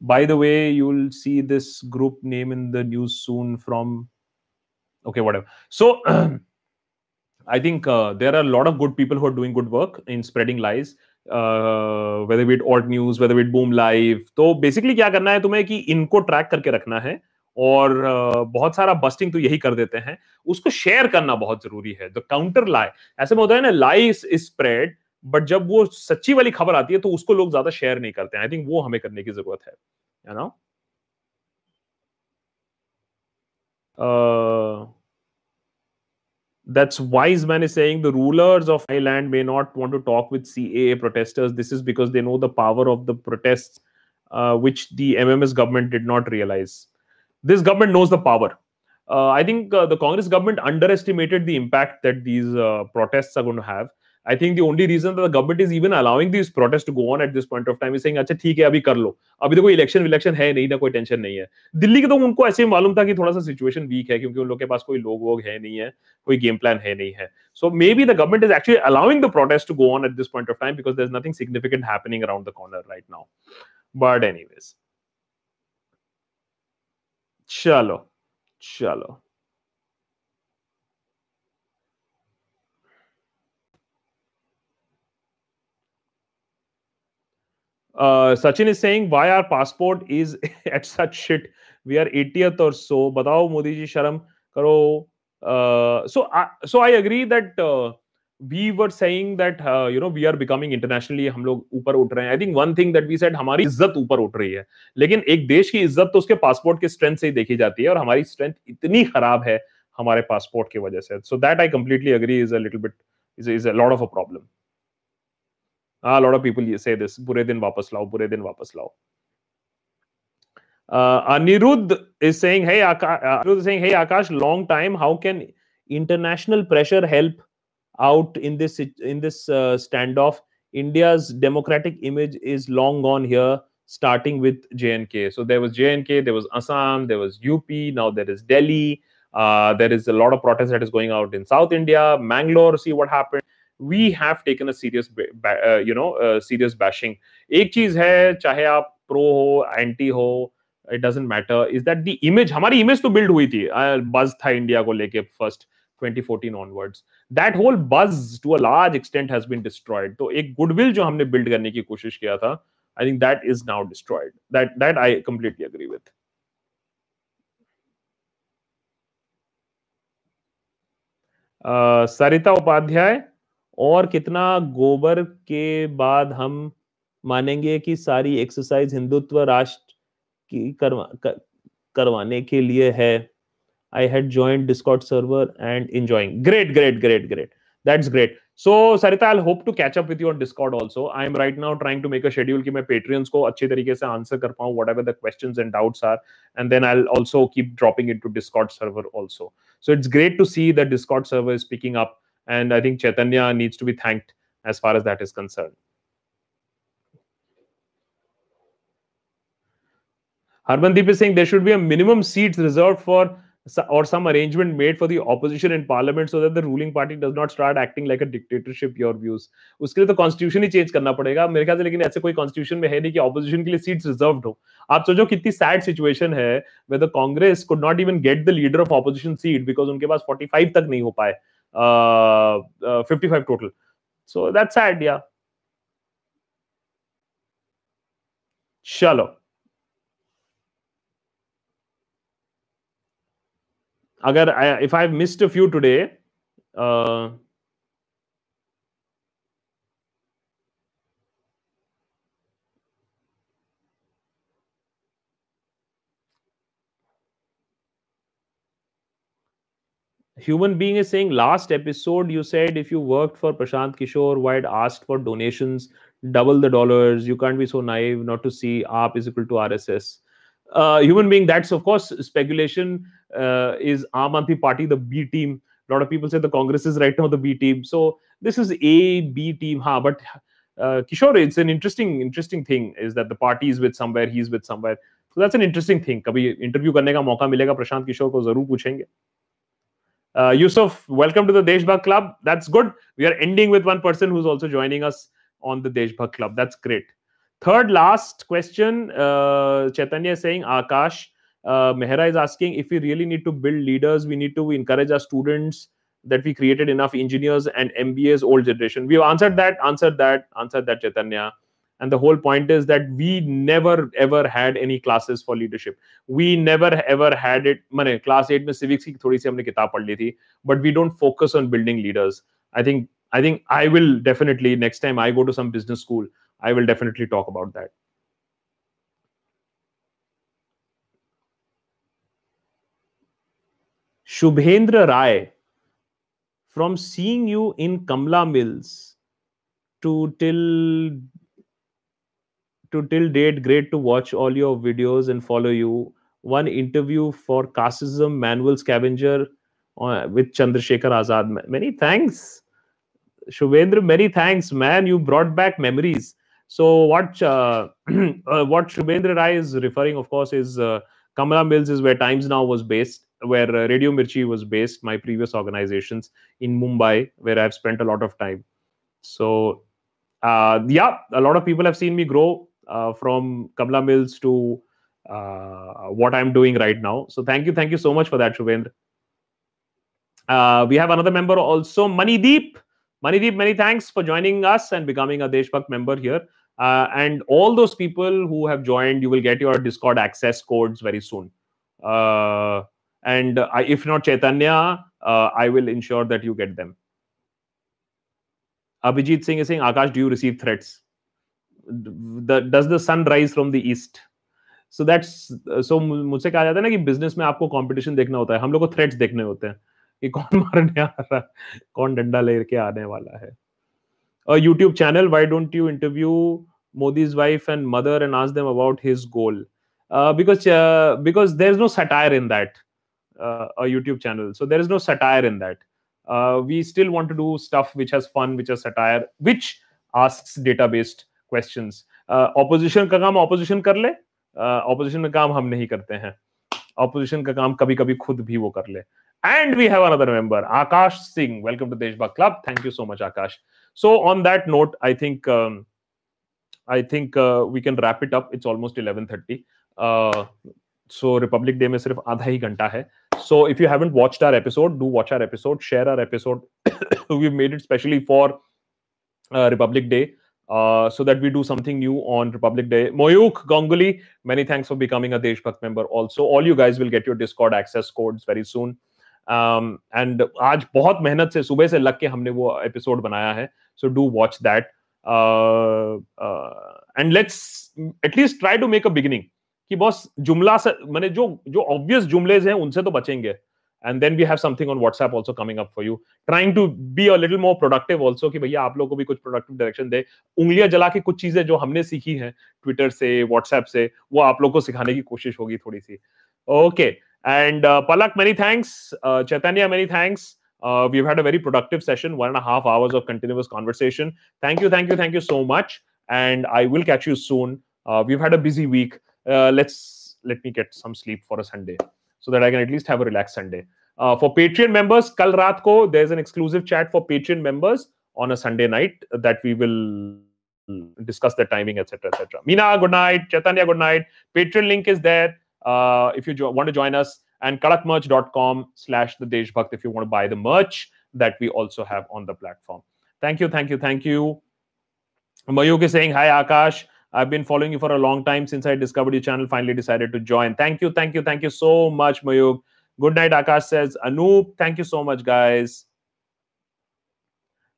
by the way you'll see this group name in the news soon from okay whatever. So i think uh, there are a lot of good people who are doing good work in spreading lies uh, whether it alt news whether it boom live. तो basically क्या करना है तुम्हें कि इनको track करके रखना है और uh, बहुत सारा बस्टिंग तो यही कर देते हैं। उसको शेयर करना बहुत ज़रूरी है। द काउंटर लाई ऐसे में होता है ना लाई इज़ स्प्रेड बट जब वो सच्ची वाली खबर आती है तो उसको लोग ज़्यादा शेयर नहीं करते आई थिंक वो हमें करने की ज़रूरत है। You know that's wise man is saying the rulers of Thailand may not want to talk with CAA protesters. This is because they know the power of the protests, uh, which the MMS government did not realize. This government knows the power. Uh, I think uh, the Congress government underestimated the impact that these uh, protests are going to have. I think the only reason the government is even allowing this protest to go on at this point of time is saying अच्छा ठीक है, अभी कर लो। अभी तो कोई election विलेक्शन है नहीं, ना कोई टेंशन नहीं है। दिल्ली के तो उनको ऐसे ही मालूम था कि थोड़ा सा सिचुएशन वीक है, क्योंकि उन लोग के पास कोई लोग वोग है नहीं है, कोई गेम प्लान है नहीं है। So maybe the government is actually allowing the protest to go on at this point of time because there is nothing significant happening around the corner right now but anyways चलो चलो। Uh, Sachin is saying why our passport is at such shit we are 80th और so बताओ मोदी जी, शर्म करो। So so I agree that we were saying that you know we are becoming internationally हम लोग उठ रहे हैं। I think one thing that we said हमारी इज़्ज़त ऊपर उठ रही है। लेकिन एक देश की इज़्ज़त तो उसके पासपोर्ट के स्ट्रेंथ से ही देखी जाती है और हमारी स्ट्रेंथ इतनी खराब है हमारे पासपोर्ट की वजह से। So that I completely agree is a bit is is a lot of a problem a lot of people say this bure din wapas lao bure din wapas lao uh, anirudh is saying hey akash uh, anirudh is saying hey akash long time how can international pressure help out in this in this uh, standoff? India's democratic image is long gone here starting with jnk so there was jnk there was assam there was up now there is delhi. Uh, there is a lot of protest that is going out in south india mangalore see what happened. We have taken a serious you know serious bashing एक चीज़ है, चाहे आप pro हो anti हो it doesn't matter is that the image हमारी image तो build हुई थी बज था इंडिया को लेके first 2014 onwards. That whole buzz to a large extent has been destroyed. तो एक गुडविल जो हमने बिल्ड करने की कोशिश किया था I think that is now destroyed that that I completely agree with Sarita Upadhyay और कितना गोबर के बाद हम मानेंगे कि सारी एक्सरसाइज हिंदुत्व राष्ट्र की करवा कर, करवाने के लिए है। I had join Discord server and enjoying. Great great great great that's great so Sarita I hope to catch up with you on Discord also I am right now trying to make a schedule कि मैं Patreons को अच्छे तरीके से answer कर पाऊँ whatever the questions and doubts are and then I also keep dropping into Discord server also so it's great to see that Discord server is picking up And I think Chaitanya needs to be thanked as far as that is concerned. Harmandeep is saying there should be a minimum seats reserved for or some arrangement made for the opposition in parliament so that the ruling party does not start acting like a dictatorship your views उसके लिए तो constitution ही change करना पड़ेगा मेरे ख्याल से लेकिन ऐसे कोई कॉन्स्टिट्यूशन में है नहीं कि ऑपोजिशन के लिए सीट्स रिजर्व्ड हो आप सोचो कितनी सैड सिचुएशन है way the Congress could not even get the leader of opposition seat because उनके पास 45 तक नहीं हो पाए uh, uh, Uh, uh, 55 total. So that's sad, yeah. Shallow. agar I, if i've missed a few today uh, human being is saying last episode you said if you worked for prashant kishore why asked for donations double the dollars you can't be so naive not to see aap is equal to rss uh, human being that's of course speculation uh, is aam party the b team. A lot of people say the congress is right now the b team. So this is a b team ha but uh, kishore it's an interesting interesting thing is that the party is with somewhere he's with somewhere. So that's an interesting thing. Kabhi interview karne ka mauka milega prashant kishore ko zarur puchenge uh, Yusuf, welcome to the Deshbhakt Club. That's good. We are ending with one person who's also joining us on the Deshbhakt Club. That's great. Third last question. Uh, Chaitanya is saying, Akash, uh, Mehra is asking if we really need to build leaders, we need to encourage our students that we created enough engineers and MBAs, old generation. We've answered that, answered that, answered that, Chaitanya and the whole point is that we never ever had any classes for leadership. We never ever had it mane class 8 mein civics ki thodi si humne kitab pad li thi but we don't focus on building leaders. I think i think i will definitely next time i go to some business school i will definitely talk about that. Shubhendra rai from seeing you in kamla mills to till to till date, great to watch all your videos and follow you. One interview for Casteism Manual Scavenger uh, with Chandrasekhar Azad. Many thanks, Shubhendra. Many thanks, man. You brought back memories. So what uh, uh, what Shubhendra Rai is referring, of course, is uh, Kamala Mills is where Times Now was based, where uh, Radio Mirchi was based. My previous organizations in Mumbai, where I've spent a lot of time. So uh, yeah, a lot of people have seen me grow from Kamla Mills to uh, what I'm doing right now. So thank you, thank you so much for that, Shubhendra. Uh, we have another member also, Manideep. Manideep, many thanks for joining us and becoming a Deshbhakt member here. Uh, and all those people who have joined, you will get your Discord access codes very soon. Uh, and if not Chaitanya, uh, I will ensure that you get them. Abhijit Singh is saying, Akash, do you receive threats? The does the sun rise from the east so that's so मुझसे कहा जाता है ना कि business में आपको competition देखना होता है हम लोग को थ्रेट्स देखने होते हैं कि कौन मारने आ रहा है कौन डंडा लेके आने वाला है a YouTube channel. Why don't you interview Modi's wife and mother and ask them about his goal? Uh, because uh, because there's no satire in that uh, a YouTube channel. So there is no satire in that. Uh, we still want to do stuff which has fun, which has satire, which asks data-based questions opposition uh, का काम opposition कर ले. Opposition uh, का काम हम नहीं करते हैं. ऑपोजिशन का काम कभी कभी खुद भी वो कर ले. And we have another member Akash Singh welcome to Deshbhakt club thank you so much Akash so on that note I think I think we can wrap it up it's almost 11:30 so Republic Day में सिर्फ़ आधा ही घंटा है. So if you haven't watched our episode do watch our episode share our episode we made it specially for Republic Day so that we do something new on Republic Day. Moyuk Gonguli, many thanks for becoming a Deshbhakt member. Also, all you guys will get your Discord access codes very soon. Um, and आज बहुत मेहनत से सुबह से लग के हमने वो एपिसोड बनाया है so do watch that and let's at least try to make a beginning कि बॉस जुमला से मैंने जो जो ऑब्वियस जुमलेज हैं उनसे तो बचेंगे and then we have something on whatsapp also coming up for you trying to be a little more productive also कि भैया आप लोगों को भी कुछ प्रोडक्टिव डायरेक्शन दे उंगलियां जला के कुछ चीजें जो हमने सीखी हैं ट्विटर से व्हाट्सएप से वो आप लोग को सिखाने की कोशिश होगी थोड़ी सी okay and Palak many thanks Chaitanya many thanks Uh, we've had a very productive session, one and a half hours of continuous conversation. Thank you, thank you, thank you so much. And I will catch you soon. Uh, we've had a busy week. Uh, let's let me get some sleep for a Sunday so that I can at least have a relaxed Sunday. Uh, for Patreon members, kal raat ko there's an exclusive chat for Patreon members on a Sunday night that we will discuss the timing, etc., etc. Meena, good night. Chaitanya, good night. Patreon link is there uh, if you jo- want to join us, and kadakmerch.com slash the Deshbhakt if you want to buy the merch that we also have on the platform. Thank you, thank you, thank you. Mayuk is saying, Hi, Akash. I've been following you for a long time since I discovered your channel, finally decided to join. Thank you, thank you, thank you so much, Mayuk. Good night, Akash says. Anoop, thank you so much, guys.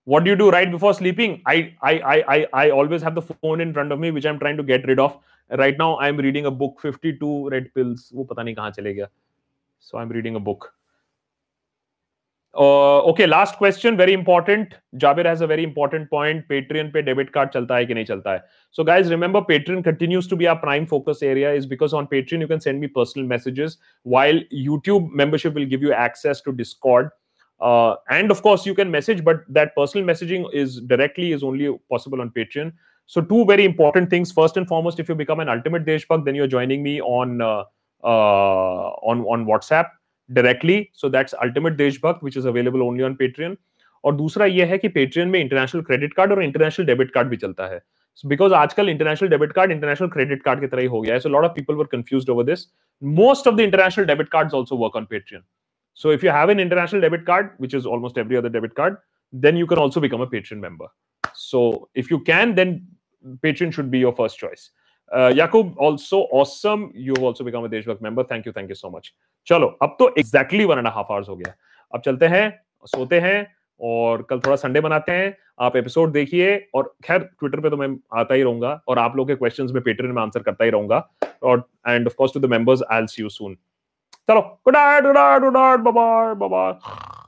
What do you do right before sleeping? I, I, I, I, I always have the phone in front of me, which I'm trying to get rid of. Right now, I'm reading a book, 52 Red Pills. So I'm reading a book. Uh, okay, last question, very important. Jabir has a very important point. Patreon pay debit card chalta hai ki nahi chalta hai. So guys, remember Patreon continues to be our prime focus area is because on Patreon you can send me personal messages while YouTube membership will give you access to Discord. Uh, and of course, you can message, but that personal messaging is directly is only possible on Patreon. So two very important things. First and foremost, if you become an ultimate Deshbhakt, then you're joining me on uh, uh on on WhatsApp directly. So that's ultimate Deshbhakt, which is available only on Patreon. और दूसरा ये है कि Patreon में international credit card और international debit card भी चलता है बिकॉज़ आजकल international debit card international credit card की तरह ही हो गया है so lot of people were confused over this most of the international debit cards also work on Patreon so if you have an international debit card which is almost every other debit card then you can also become a patreon member so if you can then patreon should be your first choice uh, Yakub, also awesome. You've also become a Deshbhakt member. Thank you, thank you so much. चलो अब तो exactly one and half hours हो गया अब चलते हैं सोते हैं और कल थोड़ा संडे बनाते हैं आप एपिसोड देखिए और खैर ट्विटर पे तो मैं आता ही रहूँगा और आप लोग के क्वेश्चंस में पेट्रियन में आंसर करता ही रहूँगा और and of course to the members I will see you soon चलो good night good night good night bye bye bye